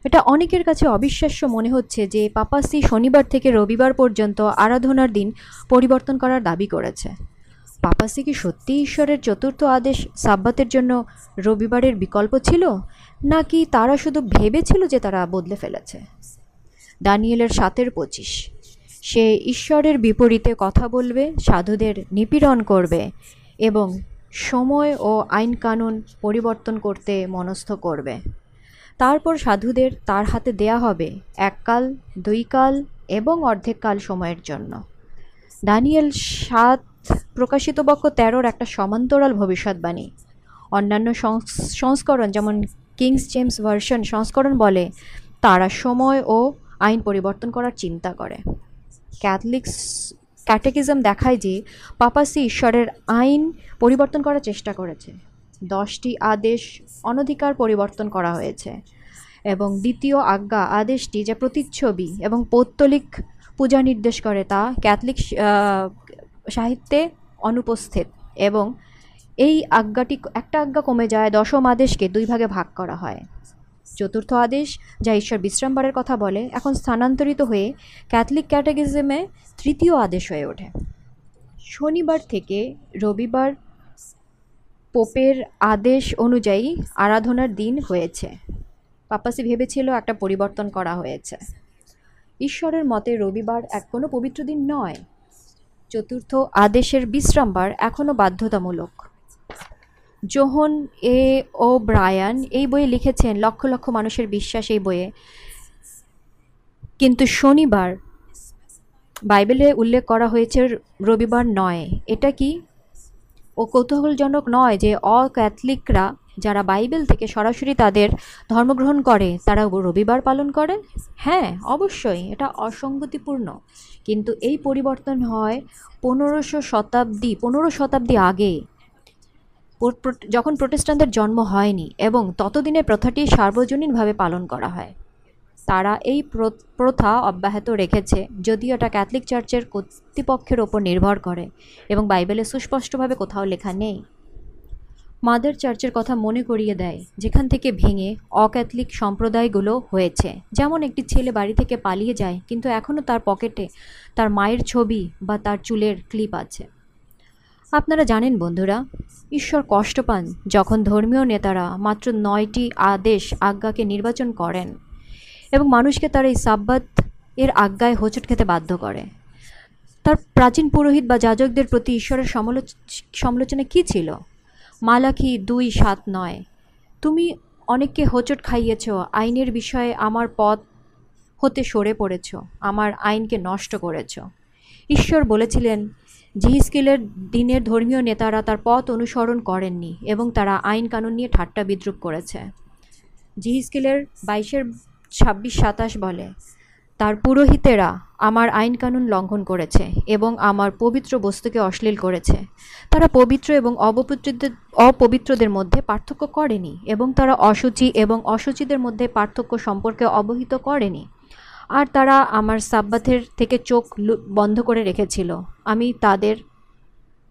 এটা অনেকের কাছে অবিশ্বাস্য মনে হচ্ছে যে পাপাসি শনিবার থেকে রবিবার পর্যন্ত আরাধনার দিন পরিবর্তন করার দাবি করেছে। পাপাসি কি সত্যি ঈশ্বরের চতুর্থ আদেশ সাব্বাতের জন্য রবিবারের বিকল্প ছিল? নাকি তারা শুধু ভেবেছিল যে তারা বদলে ফেলেছে? দানিয়েলের সাতের পঁচিশ। সে ঈশ্বরের বিপরীতে কথা বলবে, সাধুদের নিপীড়ন করবে এবং সময় ও আইন কানুন পরিবর্তন করতে মনস্থ করবে। তারপর সাধুদের তার হাতে দেয়া হবে এককাল, দুইকাল এবং অর্ধেক কাল সময়ের জন্য। দানিয়েল সাত প্রকাশিত বক্ষ তেরোর একটা সমান্তরাল ভবিষ্যৎবাণী। অন্যান্য সংস- সংস্করণ যেমন কিংস জেমস ভার্সন সংস্করণ বলে, তারা সময় ও আইন পরিবর্তন করার চিন্তা করে। ক্যাথলিক্স ক্যাটেকিজম দেখায় যে পাপাসি ঈশ্বরের আইন পরিবর্তন করার চেষ্টা করেছে। দশটি আদেশ অনধিকার পরিবর্তন করা হয়েছে এবং দ্বিতীয় আজ্ঞা আদেশটি যে প্রতিচ্ছবি এবং পৌত্তলিক পূজা নির্দেশ করে তা ক্যাথলিক সাহিত্যে অনুপস্থিত এবং এই আজ্ঞাটি, একটা আজ্ঞা কমে যায়, দশম আদেশকে দুই ভাগে ভাগ করা হয়। চতুর্থ আদেশ, যা ঈশ্বর বিশ্রামবারের কথা বলে, এখন স্থানান্তরিত হয়ে ক্যাথলিক ক্যাটেগিজমে তৃতীয় আদেশ হয়ে ওঠে। শনিবার থেকে রবিবার পোপের আদেশ অনুযায়ী আরাধনার দিন হয়েছে। পাপাসি ভেবেছিল একটা পরিবর্তন করা হয়েছে। ঈশ্বরের মতে রবিবার এক কোনো পবিত্র দিন নয়। চতুর্থ আদেশের বিশ্রামবার এখনও বাধ্যতামূলক। জোহন এ. ও. ব্রায়ান এই বইয়ে লিখেছেন, লক্ষ লক্ষ মানুষের বিশ্বাস এই বইয়ে। কিন্তু শনিবার বাইবেলে উল্লেখ করা হয়েছে, রবিবার নয়। এটা কি? ও কৌতূহলজনক নয় যে অক্যাথলিকরা যারা বাইবেল থেকে সরাসরি তাদের ধর্মগ্রহণ করে, তারা রবিবার পালন করে? হ্যাঁ অবশ্যই। এটা অসঙ্গতিপূর্ণ। কিন্তু এই পরিবর্তন হয় পনেরোশো শতাব্দী, পনেরো শতাব্দী আগে। যখন প্রোটেস্টানদের জন্ম হয়নি এবং ততদিনে প্রথাটি সার্বজনীনভাবে পালন করা হয়। তারা এই প্র- প্রথা অব্যাহত রেখেছে, যদিও এটা ক্যাথলিক চার্চের কর্তৃপক্ষের ওপর নির্ভর করে এবং বাইবেলে সুস্পষ্টভাবে কোথাও লেখা নেই। মাদার চার্চের কথা মনে করিয়ে দেয়, যেখান থেকে ভেঙে অক্যাথলিক সম্প্রদায়গুলো হয়েছে। যেমন একটি ছেলে বাড়ি থেকে পালিয়ে যায়, কিন্তু এখনও তার পকেটে তার মায়ের ছবি বা তার চুলের ক্লিপ আছে। আপনারা জানেন বন্ধুরা, ঈশ্বর কষ্ট পান যখন ধর্মীয় নেতারা মাত্র নয়টি আদেশ আজ্ঞাকে নির্বাচন করেন এবং মানুষকে তার এই সাব্বাত এর আজ্ঞায় হোঁচট খেতে বাধ্য করে। তার প্রাচীন পুরোহিত বা যাজকদের প্রতি ঈশ্বরের সমালোচ, সমালোচনা কী ছিল? মালাখি দুই সাত নয়। তুমি অনেককে হোঁচট খাইয়েছ, আইনের বিষয়ে আমার পথ হতে সরে পড়েছ, আমার আইনকে নষ্ট করেছ। ঈশ্বর বলেছিলেন, জিহিস্কিলের দিনের ধর্মীয় নেতারা তার পথ অনুসরণ করেননি এবং তারা আইন কানুন নিয়ে ঠাট্টা বিদ্রুপ করেছে। জিহিস্কিলের বাইশের ছাব্বিশ সাতাশ বলে তার পুরোহিতেরা আমার আইন কানুন লঙ্ঘন করেছে এবং আমার পবিত্র বস্তুকে অশ্লীল করেছে। তারা পবিত্র এবং অপবিত্রদের অপবিত্রদের মধ্যে পার্থক্য করেনি এবং তারা অসুচি এবং অসুচিদের মধ্যে পার্থক্য সম্পর্কে অবহিত করেনি। আর তারা আমার সাব্বাথের থেকে চোখ বন্ধ করে রেখেছিল। আমি তাদের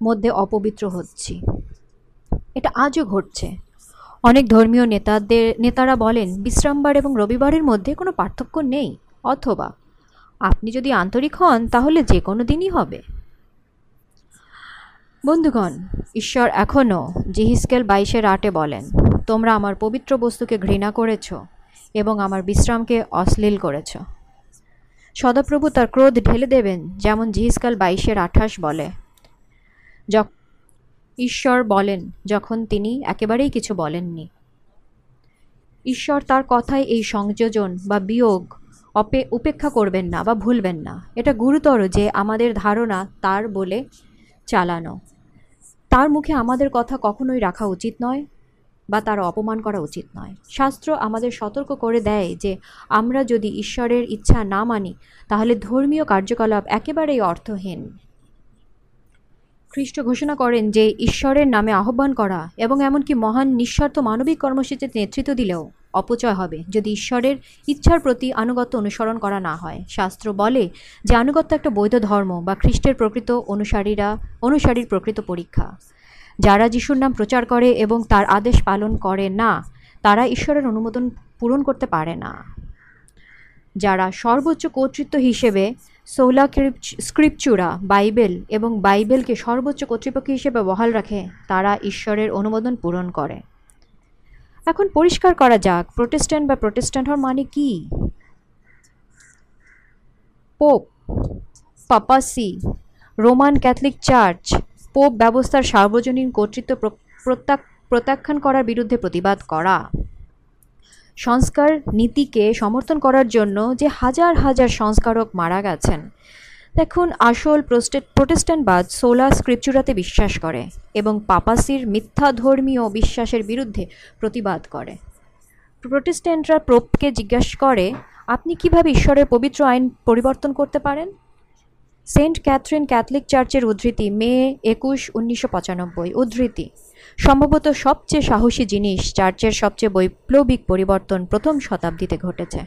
মধ্যে অপবিত্র হচ্ছি। এটা আজও ঘটছে। অনেক ধর্মীয় নেতাদের নেতারা বলেন, বিশ্রামবার এবং রবিবারের মধ্যে কোনো পার্থক্য নেই। অথবা আপনি যদি আন্তরিক হন, তাহলে যে কোনো দিনই হবে। বন্ধুগণ, ঈশ্বর এখনও জিহিসকেল বাইশের আটে বলেন, তোমরা আমার পবিত্র বস্তুকে ঘৃণা করেছ এবং আমার বিশ্রামকে অশ্লীল করেছ। সদাপ্রভু তার ক্রোধ ঢেলে দেবেন, যেমন জিহিসকাল বাইশের আঠাশ বলে। যখ, ঈশ্বর বলেন, যখন তিনি একেবারেই কিছু বলেননি। ঈশ্বর তার কথায় এই সংযোজন বা বিয়োগ অপে, উপেক্ষা করবেন না বা ভুলবেন না। এটা গুরুতর যে আমাদের ধারণা তার বলে চালানো। তার মুখে আমাদের কথা কখনোই রাখা উচিত নয় বা তার অপমান করা উচিত নয়। শাস্ত্র আমাদের সতর্ক করে দেয় যে আমরা যদি ঈশ্বরের ইচ্ছা না মানি, তাহলে ধর্মীয় কার্যকলাপ একেবারেই অর্থহীন। খ্রিস্ট ঘোষণা করেন যে ঈশ্বরের নামে আহ্বান করা এবং এমনকি মহান নিঃস্বার্থ মানবিক কর্মসূচিতে নেতৃত্ব দিলেও অপচয় হবে। যদি ঈশ্বরের ইচ্ছার প্রতি আনুগত্য অনুসরণ করা না হয়, শাস্ত্র বলে যে আনুগত্য একটা বৈধ ধর্ম বা খ্রিস্টের প্রকৃত অনুসারীরা, অনুসারীর প্রকৃত পরীক্ষা। যারা যিশুর নাম প্রচার করে এবং তার আদেশ পালন করে না, তারা ঈশ্বরের অনুমোদন পূরণ করতে পারে না। যারা সর্বোচ্চ কর্তৃত্ব হিসেবে সোলা স্ক্রিপচুরা, বাইবেল এবং বাইবেলকে সর্বোচ্চ কর্তৃপক্ষ হিসেবে বহাল রাখে, তারা ঈশ্বরের অনুমোদন পূরণ করে। এখন পরিষ্কার করা যাক প্রোটেস্ট্যান্ট বা প্রোটেস্ট্যান্ট হওয়ার মানে কি? Pope papacy Roman Catholic church pope ব্যবস্থার সার্বজনীন কর্তৃত্ব প্র- প্রত্যাখ- প্রত্যাখ্যান করার বিরুদ্ধে প্রতিবাদ করা। সংস্কার নীতিকে সমর্থন করার জন্য যে হাজার হাজার সংস্কারক মারা গেছেন দেখুন, আসল প্রোটেস্ট্যান্টবাদ সোলা স্ক্রিপচুরাতে বিশ্বাস করে এবং পাপাসির মিথ্যা ধর্মীয় বিশ্বাসের বিরুদ্ধে প্রতিবাদ করে। প্রোটেস্ট্যান্টরা প্রোপকে জিজ্ঞাসা করে, আপনি কীভাবে ঈশ্বরের পবিত্র আইন পরিবর্তন করতে পারেন? সেন্ট ক্যাথরিন ক্যাথলিক চার্চের উদ্ধৃতি, মে একুশ, উনিশশো পঁচানব্বই। উদ্ধৃতি, সম্ভবত সবচেয়ে সাহসী জিনিস চার্চের সবচেয়ে বৈপ্লবিক পরিবর্তন প্রথম শতাব্দীতে ঘটেছে।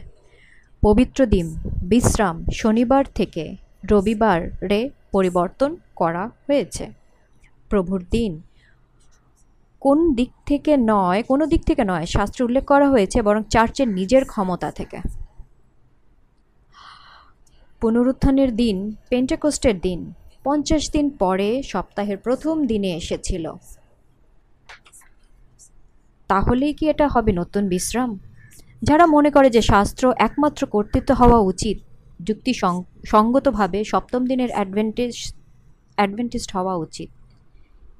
পবিত্র দিন, বিশ্রাম, শনিবার থেকে রবিবারে পরিবর্তন করা হয়েছে। প্রভুর দিন। কোন দিক থেকে নয়, কোনো দিক থেকে নয়, শাস্ত্রে উল্লেখ করা হয়েছে, বরং চার্চের নিজের ক্ষমতা থেকে। পুনরুত্থানের দিন, পেন্টাকোস্টের দিন, পঞ্চাশ দিন পরে সপ্তাহের প্রথম দিনে এসেছিল। তাহলেই কি এটা হবে নতুন বিশ্রাম? যারা মনে করে যে শাস্ত্র একমাত্র কর্তৃত্ব হওয়া উচিত যুক্তি সঙ্গতভাবে সপ্তম দিনের অ্যাডভেন্টেজ অ্যাডভেন্টিস্ট হওয়া উচিত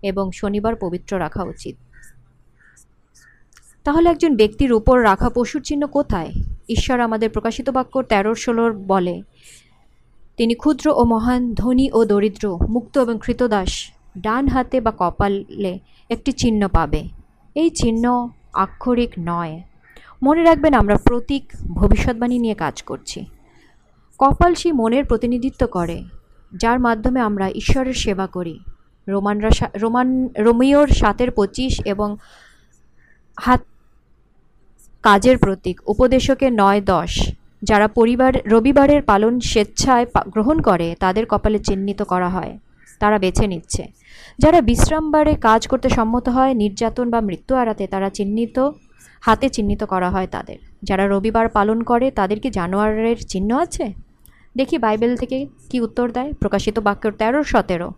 এবং শনিবার পবিত্র রাখা উচিত। তাহলে একজন ব্যক্তির উপর রাখা পশুর চিহ্ন কোথায়? ঈশ্বর আমাদের প্রকাশিত বাক্য তেরোর ষোলোর বলে, তিনি ক্ষুদ্র ও মহান, ধনী ও দরিদ্র, মুক্ত এবং কৃতদাস, ডান হাতে বা কপালে একটি চিহ্ন পাবে। এই চিহ্ন আক্ষরিক নয়। মনে রাখবেন আমরা প্রতীক, ভবিষ্যৎবাণী নিয়ে কাজ করছি। কপাল সেই মনের প্রতিনিধিত্ব করে, যার মাধ্যমে আমরা ঈশ্বরের সেবা করি। রোমানরা রোমান, রোমিওর সাতের পঁচিশ এবং হাত কাজের প্রতীক, উপদেশকে নয় দশ। যারা পরিবার, রবিবারের পালন স্বেচ্ছায় গ্রহণ করে, তাদের কপালে চিহ্নিত করা হয়, তারা বেছে নিচ্ছে। যারা বিশ্রামবারে কাজ করতে সম্মত হয়, নির্যাতন বা মৃত্যু এড়াতে তারা চিহ্নিত, হাতে চিহ্নিত করা হয় তাদের। যারা রবিবার পালন করে, তাদের কি জানোয়ারের চিহ্ন আছে? দেখি বাইবেল থেকে কি উত্তর দেয়? প্রকাশিত বাক্যর তেরো, সতেরো।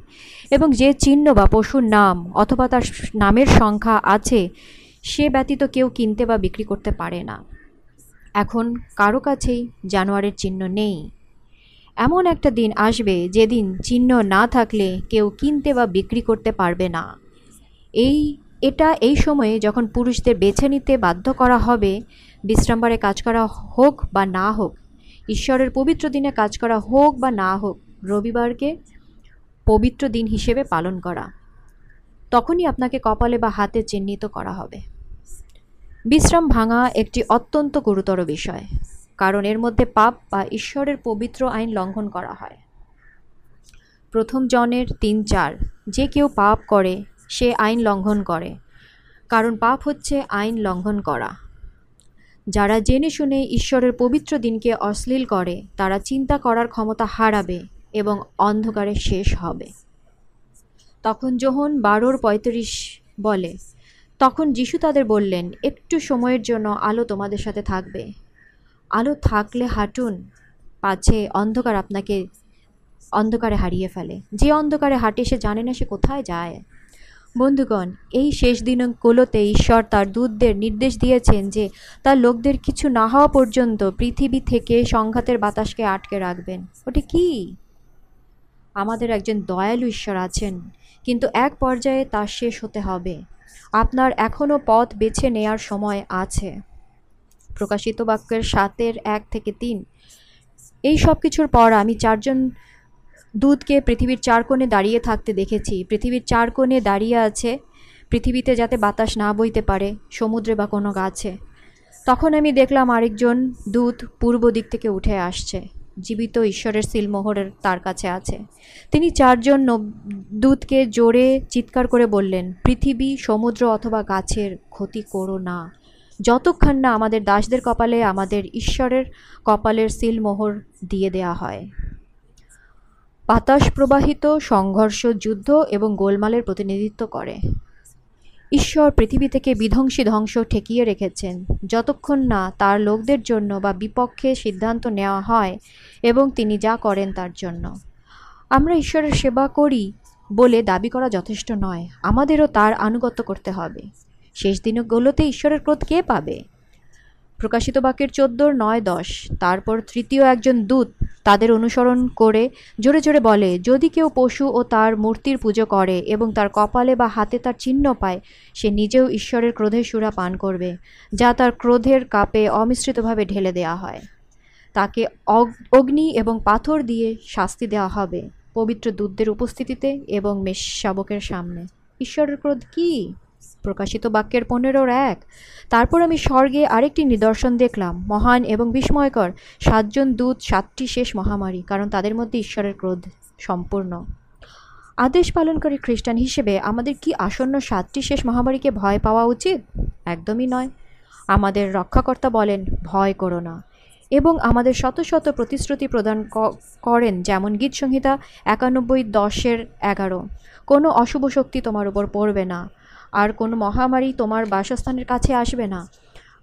এবং যে চিহ্ন বা পশুর নাম অথবা তার নামের সংখ্যা আছে, সে ব্যতীত কেউ কিনতে বা বিক্রি করতে পারে না। এখন কারও কাছেই জানোয়ারের চিহ্ন নেই। এমন একটা দিন আসবে যেদিন চিহ্ন না থাকলে কেউ কিনতে বা বিক্রি করতে পারবে না। এই, এটা এই সময়ে যখন পুরুষদের বেছে নিতে বাধ্য করা হবে, বিশ্রামবারে কাজ করা হোক বা না হোক ঈশ্বরের পবিত্র দিনে কাজ করা হোক বা না হোক, রবিবারকে পবিত্র দিন হিসেবে পালন করা। তখনই আপনাকে কপালে বা হাতে চিহ্নিত করা হবে। বিশ্রাম ভাঙা একটি অত্যন্ত গুরুতর বিষয়, কারণ এর মধ্যে পাপ বা ঈশ্বরের পবিত্র আইন লঙ্ঘন করা হয়। প্রথম জনের তিন চার, যে কেউ পাপ করে, সে আইন লঙ্ঘন করে। কারণ পাপ হচ্ছে আইন লঙ্ঘন করা। যারা জেনে শুনে ঈশ্বরের পবিত্র দিনকে অশ্লীল করে, তারা চিন্তা করার ক্ষমতা হারাবে এবং অন্ধকারে শেষ হবে। তখন যোহন বারোর পঁয়ত্রিশ বলে, তখন যিশু তাদের বললেন, একটু সময়ের জন্য আলো তোমাদের সাথে থাকবে। আলো থাকলে হাঁটুন, পাছে অন্ধকার আপনাকে অন্ধকারে হারিয়ে ফেলে। যে অন্ধকারে হাঁটে সে জানে না সে কোথায় যায়। বন্ধুগণ, এই শেষ দিনগুলোতে ঈশ্বর তার দূতদের নির্দেশ দিয়েছেন যে তার লোকদের কিছু না হওয়া পর্যন্ত পৃথিবী থেকে সংঘাতের বাতাসকে আটকে রাখবেন। ওটি কি? আমাদের একজন দয়ালু ঈশ্বর আছেন, কিন্তু এক পর্যায়ে তা শেষ হতে হবে। আপনার এখনও পথ বেছে নেয়ার সময় আছে। প্রকাশিত বাক্যের সাতের এক থেকে তিন। এই সব কিছুর পর আমি চারজন দূতকে পৃথিবীর চার কোণে দাঁড়িয়ে থাকতে দেখেছি। পৃথিবীর চার কোণে দাঁড়িয়ে আছে পৃথিবীতে যাতে বাতাস না বইতে পারে, সমুদ্রে বা কোনো গাছে। তখন আমি দেখলাম আরেকজন দূত পূর্ব দিক থেকে উঠে আসছে। জীবিত ঈশ্বরের সিলমোহরের তার কাছে আছে। তিনি চারজন দূতকে জোরে চিৎকার করে বললেন, পৃথিবী, সমুদ্র অথবা গাছের ক্ষতি করো না। যতক্ষণ না আমাদের দাসদের কপালে আমাদের ঈশ্বরের কপালের সিলমোহর দিয়ে দেয়া হয়। বাতাস প্রবাহিত সংঘর্ষ, যুদ্ধ এবং গোলমালের প্রতিনিধিত্ব করে। ঈশ্বর পৃথিবী থেকে বিধ্বংসী ধ্বংস ঠেকিয়ে রেখেছেন। যতক্ষণ না তার লোকদের জন্য বা বিপক্ষে সিদ্ধান্ত নেওয়া হয় এবং তিনি যা করেন তার জন্য। আমরা ঈশ্বরের সেবা করি বলে দাবি করা যথেষ্ট নয়। আমাদেরও তার আনুগত্য করতে হবে। শেষ দিনগুলোতে ঈশ্বরের ক্রোধ কে পাবে? প্রকাশিত বাক্যের চোদ্দোর নয় দশ। তারপর তৃতীয় একজন দূত তাদের অনুসরণ করে জোরে জোরে বলে, যদি কেউ পশু ও তার মূর্তির পুজো করে এবং তার কপালে বা হাতে তার চিহ্ন পায়, সে নিজেও ঈশ্বরের ক্রোধের সুরা পান করবে, যা তার ক্রোধের কাপে অমিশ্রিতভাবে ঢেলে দেওয়া হয়। তাকে অগ- অগ্নি এবং পাথর দিয়ে শাস্তি দেওয়া হবে। পবিত্র দূতদের উপস্থিতিতে এবং মেষ শাবকের সামনে। ঈশ্বরের ক্রোধ কী? প্রকাশিত বাক্যের পনেরোর এক। তারপর আমি স্বর্গে আরেকটি নিদর্শন দেখলাম, মহান এবং বিস্ময়কর। সাতজন দূত, সাতটি শেষ মহামারী, কারণ তাদের মধ্যে ঈশ্বরের ক্রোধ সম্পূর্ণ। আদেশ পালনকারী খ্রিস্টান হিসেবে আমাদের কি আসন্ন সাতটি শেষ মহামারীকে ভয় পাওয়া উচিত? একদমই নয়। আমাদের রক্ষাকর্তা বলেন, ভয় করো না। এবং আমাদের শত শত প্রতিশ্রুতি প্রদান করেন, যেমন গীত সংহিতা একানব্বই দশের এগারো। কোনো অশুভ শক্তি তোমার উপর পড়বে না। আর কোনো মহামারী তোমার বাসস্থানের কাছে আসবে না,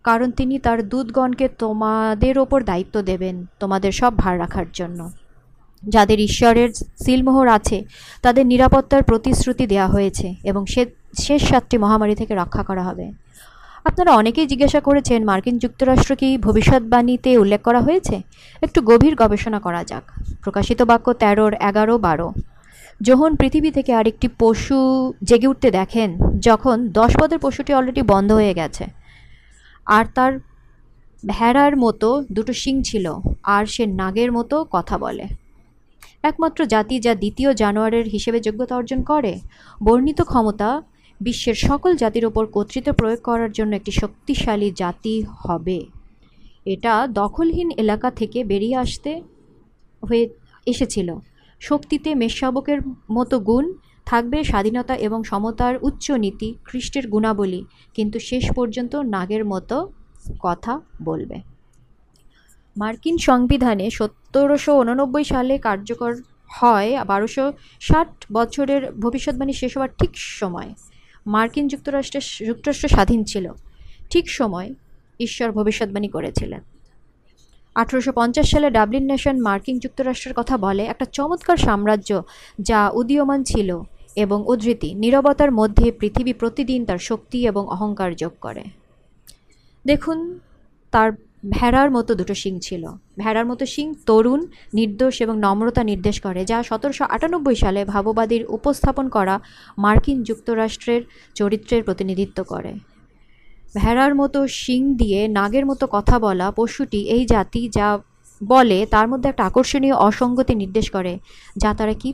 কারণ তিনি তার দূতগণকে তোমাদের ওপর দায়িত্ব দেবেন তোমাদের সব ভার রাখার জন্য। যাদের ঈশ্বরের সিলমোহর আছে, তাদের নিরাপত্তার প্রতিশ্রুতি দেওয়া হয়েছে এবং সে, শেষ সাতটি মহামারী থেকে রক্ষা করা হবে। আপনারা অনেকেই জিজ্ঞাসা করেছেন, মার্কিন যুক্তরাষ্ট্র কি ভবিষ্যৎবাণীতে উল্লেখ করা হয়েছে? একটু গভীর গবেষণা করা যাক। প্রকাশিত বাক্য তেরোর এগারো বারো। যখন পৃথিবী থেকে আরেকটি পশু জেগে উঠতে দেখেন, যখন দশ পদের পশুটি অলরেডি বন্ধ হয়ে গেছে। আর তার ভেড়ার মতো দুটো শিং ছিল, আর সে নাগের মতো কথা বলে। একমাত্র জাতি যা দ্বিতীয় জানোয়ারের হিসেবে যোগ্যতা অর্জন করে, বর্ণিত ক্ষমতা বিশ্বের সকল জাতির ওপর কর্তৃত্ব প্রয়োগ করার জন্য একটি শক্তিশালী জাতি হবে। এটা দখলহীন এলাকা থেকে বেরিয়ে আসতে হয়ে, এসেছিল। শক্তিতে মেষশাবকের মতো গুণ থাকবে স্বাধীনতা এবং সমতার উচ্চ নীতি খ্রিস্টের গুণাবলী। কিন্তু শেষ পর্যন্ত নাগের মতো কথা বলবে। মার্কিন সংবিধানে সতেরোশো উননব্বই সালে কার্যকর হয় বারোশো ষাট বছরের ভবিষ্যৎবাণী শেষ হওয়ার ঠিক সময়। মার্কিন যুক্তরাষ্ট্রের, যুক্তরাষ্ট্র স্বাধীন ছিল। ঠিক সময় ঈশ্বর ভবিষ্যৎবাণী করেছিলেন। আঠেরোশো পঞ্চাশ সালে ডাবলিন নেশন মার্কিন যুক্তরাষ্ট্রের কথা বলে, একটা চমৎকার সাম্রাজ্য যা উদীয়মান ছিল এবং উদ্ধৃতি, নীরবতার মধ্যে পৃথিবী প্রতিদিন তার শক্তি এবং অহংকার যোগ করে। দেখুন, তার ভেড়ার মতো দুটো শিং ছিল। ভেড়ার মতো শিং তরুণ, নির্দোষ এবং নম্রতা নির্দেশ করে, যা সতেরোশো আটানব্বই সালে ভাববাদীর উপস্থাপন করা মার্কিন যুক্তরাষ্ট্রের চরিত্রের প্রতিনিধিত্ব করে। ভেড়ার মতো শিং দিয়ে নাগের মতো কথা বলা পশুটি এই জাতি যা বলে তার মধ্যে একটা আকর্ষণীয় অসঙ্গতি নির্দেশ করে, যা তারা কি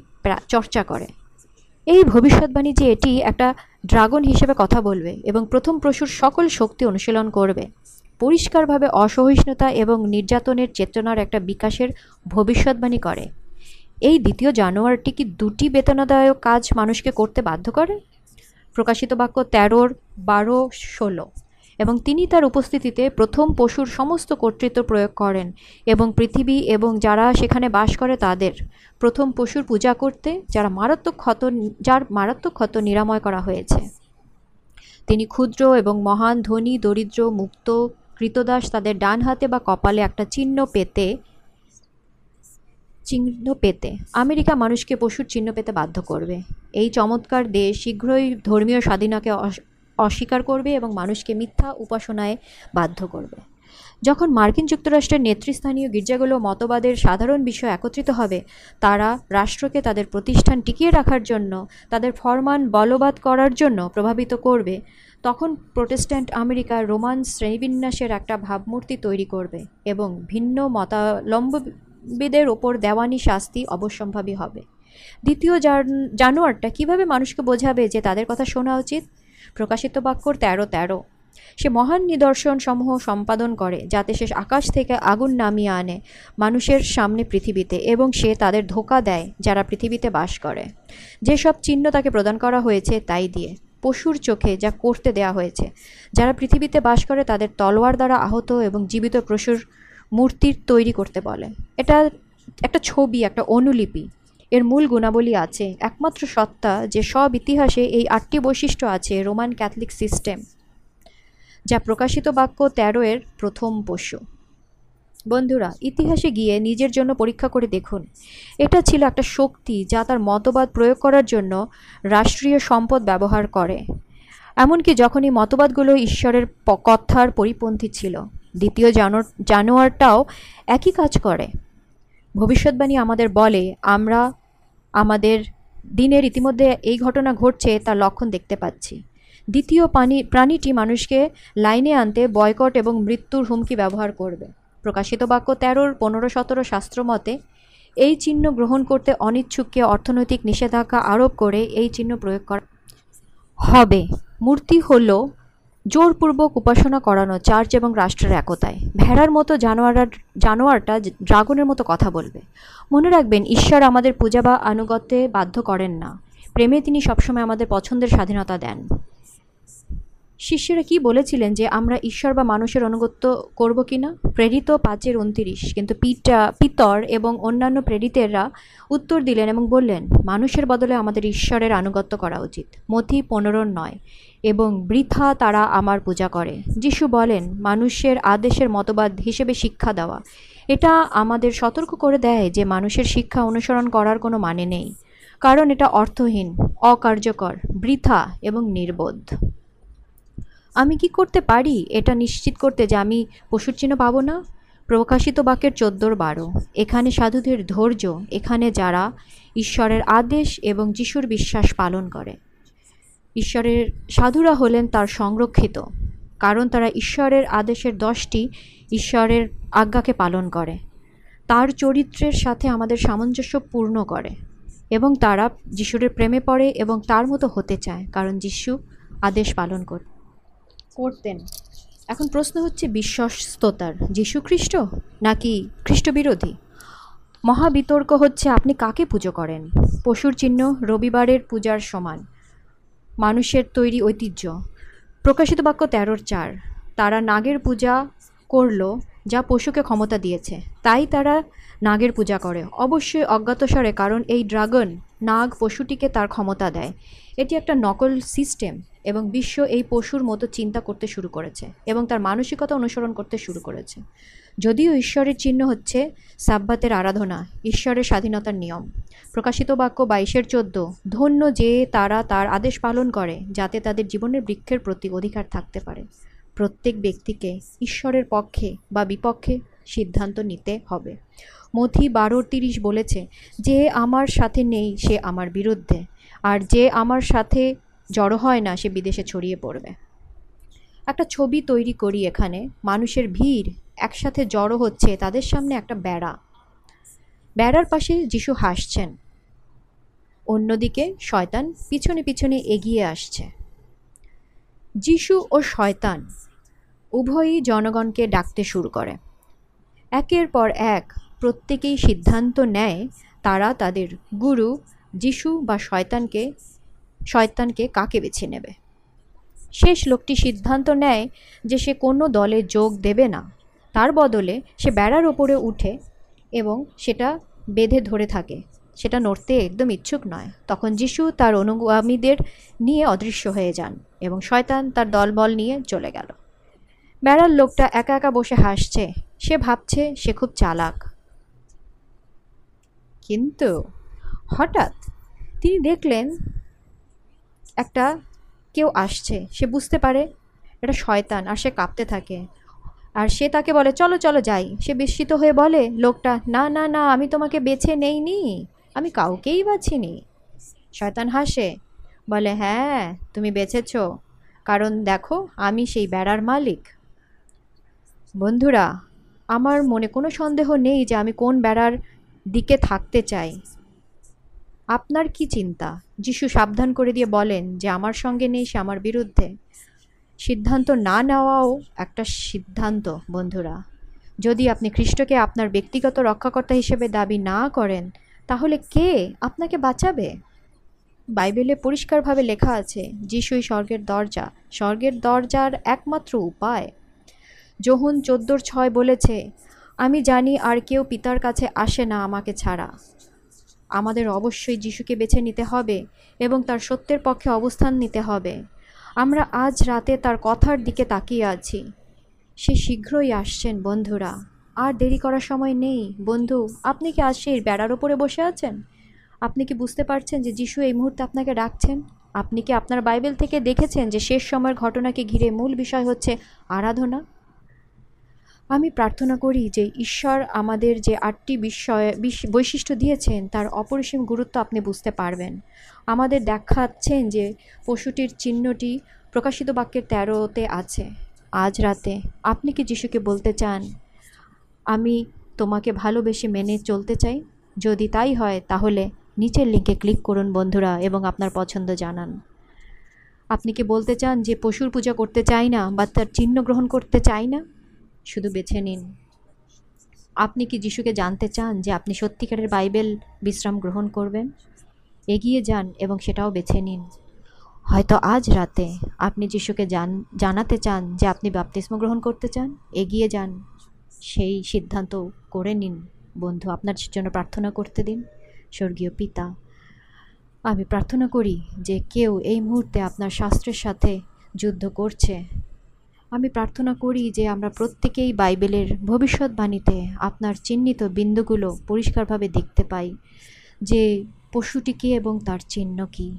চর্চা করে। এই ভবিষ্যৎবাণী যে এটি একটা ড্রাগন হিসেবে কথা বলবে এবং প্রথম পশুর সকল শক্তি অনুশীলন করবে, পরিষ্কারভাবে অসহিষ্ণুতা এবং নির্যাতনের চেতনার একটা বিকাশের ভবিষ্যৎবাণী করে। এই দ্বিতীয় জানোয়ারটি কি দুটি বেতনাদায়ক কাজ মানুষকে করতে বাধ্য করে? প্রকাশিত বাক্য তেরোর বারো ষোলো। এবং তিনি তার উপস্থিতিতে প্রথম পশুর সমস্ত কর্তৃত্ব প্রয়োগ করেন এবং পৃথিবী এবং যারা সেখানে বাস করে তাদের প্রথম পশুর পূজা করতে যারা মারাত্মক ক্ষত যার মারাত্মক ক্ষত নিরাময় করা হয়েছে। তিনি ক্ষুদ্র এবং মহান, ধনী, দরিদ্র, মুক্ত, কৃতদাস তাদের ডান হাতে বা কপালে একটা চিহ্ন পেতে চিহ্ন পেতে। আমেরিকা মানুষকে পশুর চিহ্ন পেতে বাধ্য করবে। এই চমৎকার দেশ শীঘ্রই ধর্মীয় স্বাধীনতাকে অস্বীকার করবে এবং মানুষকে মিথ্যা উপাসনায় বাধ্য করবে। যখন মার্কিন যুক্তরাষ্ট্রের নেতৃস্থানীয় গির্জাগুলো মতবাদের সাধারণ বিষয় একত্রিত হবে, তারা রাষ্ট্রকে তাদের প্রতিষ্ঠান টিকিয়ে রাখার জন্য, তাদের ফরমান বলবৎ করার জন্য প্রভাবিত করবে, তখন প্রোটেস্ট্যান্ট আমেরিকার রোমান শ্রেণীবিন্যাসের একটা ভাবমূর্তি তৈরি করবে এবং ভিন্ন মতালম্বীদের ওপর দেওয়ানি শাস্তি অবশ্যম্ভাবী হবে। দ্বিতীয় জান- জানোয়ারটা কীভাবে মানুষকে বোঝাবে যে তাদের কথা শোনা উচিত? প্রকাশিত বাক্যর তেরো তেরো। সে মহান নিদর্শন সমূহ সম্পাদন করে, যাতে সে আকাশ থেকে আগুন নামিয়ে আনে মানুষের সামনে পৃথিবীতে এবং সে তাদের ধোকা দেয় যারা পৃথিবীতে বাস করে। যেসব চিহ্ন তাকে প্রদান করা হয়েছে, তাই দিয়ে। পশুর চোখে যা করতে দেয়া হয়েছে। যারা পৃথিবীতে বাস করে, তাদের তলোয়ার দ্বারা আহত এবং জীবিত পশুর মূর্তির তৈরি করতে বলে। এটা একটা ছবি, একটা অনুলিপি। এর মূল গুণাবলী আছে। একমাত্র সত্তা যে সব ইতিহাসে এই আটটি বৈশিষ্ট্য আছে, রোমান ক্যাথলিক সিস্টেম, যা প্রকাশিত বাক্য তেরো এর প্রথম পশু। বন্ধুরা, ইতিহাসে গিয়ে নিজের জন্য পরীক্ষা করে দেখুন। এটা ছিল একটা শক্তি যা তার মতবাদ প্রয়োগ করার জন্য রাষ্ট্রীয় সম্পদ ব্যবহার করে। এমনকি যখন এই মতবাদগুলো ঈশ্বরের কথার পরিপন্থী ছিল, দ্বিতীয় জানো- জানোয়ারটাও একই কাজ করে। ভবিষ্যৎবাণী আমাদের বলে, আমরা আমাদের দিনের ইতিমধ্যে এই ঘটনা ঘটছে তার লক্ষণ দেখতে পাচ্ছি। দ্বিতীয় প্রাণী প্রাণীটি মানুষকে লাইনে আনতে বয়কট এবং মৃত্যুর হুমকি ব্যবহার করবে। প্রকাশিত বাক্য তেরোর পনেরো সতেরো শাস্ত্র মতে, এই চিহ্ন গ্রহণ করতে অনিচ্ছুককে অর্থনৈতিক নিষেধাজ্ঞা আরোপ করে এই চিহ্ন প্রয়োগ করা হবে। মূর্তি হল জোরপূর্বক উপাসনা করানো চার্চ এবং রাষ্ট্রের একতায়। ভেড়ার মতো জানোয়ার জানোয়ারটা ড্রাগনের মতো কথা বলবে। মনে রাখবেন, ঈশ্বর আমাদের পূজা বা আনুগত্যে বাধ্য করেন না। প্রেমে তিনি সবসময় আমাদের পছন্দের স্বাধীনতা দেন। শিষ্যরা কি বলেছিলেন যে, আমরা ঈশ্বর বা মানুষের অনুগত্য করব কি না প্রেরিত পাঁচের উনতিরিশ, কিন্তু পিটা পিতর এবং অন্যান্য প্রেরিতেরা উত্তর দিলেন এবং বললেন, মানুষের বদলে আমাদের ঈশ্বরের আনুগত্য করা উচিত। মথি পনেরো নয়। এবং বৃথা তারা আমার পূজা করে। যিশু বলেন, মানুষের আদেশের মতবাদ হিসেবে শিক্ষা দেওয়া। এটা আমাদের সতর্ক করে দেয় যে মানুষের শিক্ষা অনুসরণ করার কোনো মানে নেই। কারণ এটা অর্থহীন, অকার্যকর, বৃথা এবং নির্বোধ। আমি কি করতে পারি? এটা নিশ্চিত করতে যে আমি পশুর চিহ্ন পাবো না? প্রকাশিত বাক্যের চোদ্দোর বারো, এখানে সাধুদের ধৈর্য, এখানে যারা ঈশ্বরের আদেশ এবং যিশুর বিশ্বাস পালন করে। ঈশ্বরের সাধুরা হলেন তার সংরক্ষিত, কারণ তারা ঈশ্বরের আদেশের দশটি ঈশ্বরের আজ্ঞাকে পালন করে। তার চরিত্রের সাথে আমাদের সামঞ্জস্য পূর্ণ করে এবং তারা যিশুর প্রেমে পড়ে এবং তার মতো হতে চায়, কারণ যিশু আদেশ পালন করে, করতেন। এখন প্রশ্ন হচ্ছে, বিশ্বস্ততার যীশু খ্রিস্ট নাকি খ্রিস্টবিরোধী? মহাবিতর্ক হচ্ছে, আপনি কাকে পুজো করেন? পশুর চিহ্ন রবিবারের পূজার সমান। মানুষের তৈরি ঐতিহ্য। প্রকাশিত বাক্য তেরোর চার, তারা নাগের পূজা করল যা পশুকে ক্ষমতা দিয়েছে। তাই তারা নাগের পূজা করে। অবশ্যই অজ্ঞাতসারে, কারণ এই ড্রাগন নাগ পশুটিকে তার ক্ষমতা দেয়। এটি একটা নকল সিস্টেম এবং বিশ্ব এই পশুর মতো চিন্তা করতে শুরু করেছে এবং তার মানসিকতা অনুসরণ করতে শুরু করেছে। যদিও ঈশ্বরের চিহ্ন হচ্ছে সাব্বাতের আরাধনা, ঈশ্বরের স্বাধীনতার নিয়ম। প্রকাশিত বাক্য বাইশের চোদ্দ, ধন্য যে তারা তার আদেশ পালন করে, যাতে তাদের জীবনের বৃক্ষের প্রতি অধিকার থাকতে পারে। প্রত্যেক ব্যক্তিকে ঈশ্বরের পক্ষে বা বিপক্ষে সিদ্ধান্ত নিতে হবে। মথি বারো তিরিশ বলেছে, যে আমার সাথে নেই, সে আমার বিরুদ্ধে। আর যে আমার সাথে জড়ো হয় না, সে বিদেশে ছড়িয়ে পড়বে। একটা ছবি তৈরি করি এখানে। মানুষের ভিড় একসাথে জড়ো হচ্ছে তাদের সামনে একটা বেড়া। বেড়ার পাশে যিশু হাসছেন। অন্যদিকে শয়তান পিছনে পিছনে এগিয়ে আসছে। যিশু ও শয়তান উভয়ই জনগণকে ডাকতে শুরু করে। একের পর এক প্রত্যেকেই সিদ্ধান্ত নেয়, তারা তাদের গুরু যিশু বা শয়তানকে শয়তানকে কাকে বেছে নেবে? শেষ লোকটি সিদ্ধান্ত নেয় যে সে কোনো দলে যোগ দেবে না। তার বদলে সে বেড়ার ওপরে উঠে এবং সেটা বেঁধে ধরে থাকে। সেটা নড়তে একদম ইচ্ছুক নয়। তখন যিশু তার অনুগামীদের নিয়ে অদৃশ্য হয়ে যান এবং শয়তান তার দলবল নিয়ে চলে গেল। বেড়ার লোকটা একা একা বসে হাসছে। সে ভাবছে সে খুব চালাক। কিন্তু হঠাৎ তিনি দেখলেন একটা কেউ আসছে। সে বুঝতে পারে এটা শয়তান আর সে কাঁপতে থাকে। আর সে তাকে বলে, চলো চলো যাই। সে বিস্মিত হয়ে বলে, লোকটা, না না না, আমি তোমাকে বেছে নেইনি। আমি কাউকেই বাছিনি শয়তান হাসে, বলে হ্যাঁ তুমি বেছেছ। কারণ দেখো, আমি সেই বেড়ার মালিক। বন্ধুরা, আমার মনে কোনো সন্দেহ নেই যে আমি কোন বেড়ার দিকে থাকতে চাই। আপনার কি চিন্তা? যিশু সাবধান করে দিয়ে বলেন যে আমার সঙ্গে নেই, সে আমার বিরুদ্ধে। সিদ্ধান্ত না নেওয়াও একটা সিদ্ধান্ত, বন্ধুরা। যদি আপনি খ্রিস্টকে আপনার ব্যক্তিগত রক্ষাকর্তা হিসেবে দাবি না করেন, তাহলে কে আপনাকে বাঁচাবে? বাইবেলে পরিষ্কারভাবে লেখা আছে, যিশুই স্বর্গের দরজা। স্বর্গের দরজার একমাত্র উপায়। যোহন চোদ্দোর ছয় বলেছে, আমি জানি আর কেউ পিতার কাছে আসে না আমাকে ছাড়া। আমাদের অবশ্যই যিশুকে বেছে নিতে হবে এবং তার সত্যের পক্ষে অবস্থান নিতে হবে। আমরা আজ রাতে তার কথার দিকে তাকিয়ে আছি। সে শীঘ্রই আসছেন, বন্ধুরা। আর দেরি করার সময় নেই। বন্ধু, আপনি কি আজ সেই বেড়ার ওপরে বসে আছেন? আপনি কি বুঝতে পারছেন যে যিশু এই মুহূর্তে আপনাকে ডাকছেন? আপনি কি আপনার বাইবেল থেকে দেখেছেন যে শেষ সময়ের ঘটনাকে ঘিরে মূল বিষয় হচ্ছে আরাধনা? আমি প্রার্থনা করি যে ঈশ্বর আমাদের যে আটটি বিশ- বৈশিষ্ট্য দিয়েছেন, তার অপরিসীম গুরুত্ব আপনি বুঝতে পারবেন। আমাদের দেখাচ্ছেন যে পশুটির চিহ্নটি প্রকাশিত বাক্যের তেরোতে আছে। আজ রাতে আপনি কি যিশুকে বলতে চান? আমি তোমাকে ভালোবেসে মেনে চলতে চাই। যদি তাই হয়, তাহলে নিচের লিঙ্কে ক্লিক করুন বন্ধুরা এবং আপনার পছন্দ জানান। আপনি কি বলতে চান যে পশুর পূজা করতে চাই না বা তার চিহ্ন গ্রহণ করতে চাই না? শুধু বেছে নিন। আপনি কি যিশুকে জানতে চান যে আপনি সত্যিকারের বাইবেল বিশ্রাম গ্রহণ করবেন? এগিয়ে যান এবং সেটাও বেছে নিন। হয়তো আজ রাতে আপনি যিশুকে জান, জানাতে চান যে আপনি বাপতিস্ম গ্রহণ করতে চান, এগিয়ে যান। সেই সিদ্ধান্ত করে নিন। বন্ধু, আপনার জন্য প্রার্থনা করতে দিন। স্বর্গীয় পিতা, আমি প্রার্থনা করি যে কেউ এই মুহূর্তে আপনার শাস্ত্রের সাথে যুদ্ধ করছে আমি প্রার্থনা করি যে আমরা প্রত্যেকেই বাইবেলের ভবিষ্যৎবাণীতে আপনার চিহ্নিত বিন্দুগুলো পরিষ্কারভাবে দেখতে পাই, যে পশুটি কী এবং তার চিহ্ন কী।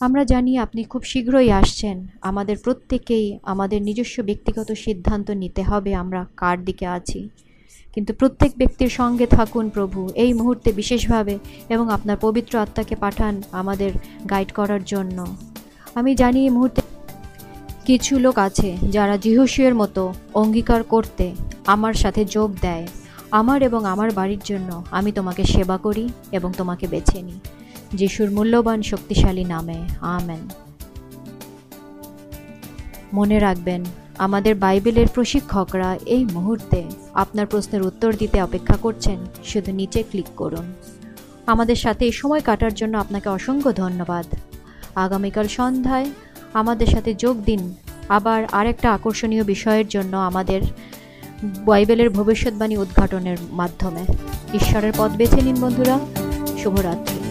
আমরা জানি আপনি খুব শীঘ্রই আসছেন। আমাদের প্রত্যেকেই আমাদের নিজস্ব ব্যক্তিগত সিদ্ধান্ত নিতে হবে আমরা কার দিকে আছি। কিন্তু প্রত্যেক ব্যক্তির সঙ্গে থাকুন প্রভু, এই মুহূর্তে বিশেষভাবে এবং আপনার পবিত্র আত্মাকে পাঠান আমাদের গাইড করার জন্য। আমি জানি এই মুহূর্তে কিছু লোক আছে যারা জিহুসিয়ের মতো অঙ্গীকার করতে আমার সাথে যোগ দেয়। আমার এবং আমার বাড়ির জন্য আমি তোমাকে সেবা করি এবং তোমাকে বেছে নিই। যিশুর মূল্যবান শক্তিশালী নামে, আমেন। মনে রাখবেন, আমাদের বাইবেলের প্রশিক্ষকরা এই মুহূর্তে আপনার প্রশ্নের উত্তর দিতে অপেক্ষা করছেন, শুধু নিচে ক্লিক করুন। আমাদের সাথে এই সময় কাটার জন্য আপনাকে অসংখ্য ধন্যবাদ। আগামীকাল সন্ধ্যায় আমাদের সাথে যোগ দিন। আবার আরেকটা আকর্ষণীয় বিষয়ের জন্য আমাদের বাইবেলের ভবিষ্যৎবাণী উদ্ঘাটনের মাধ্যমে। ঈশ্বরের পথ বেছে নিন বন্ধুরা। শুভরাত্রি।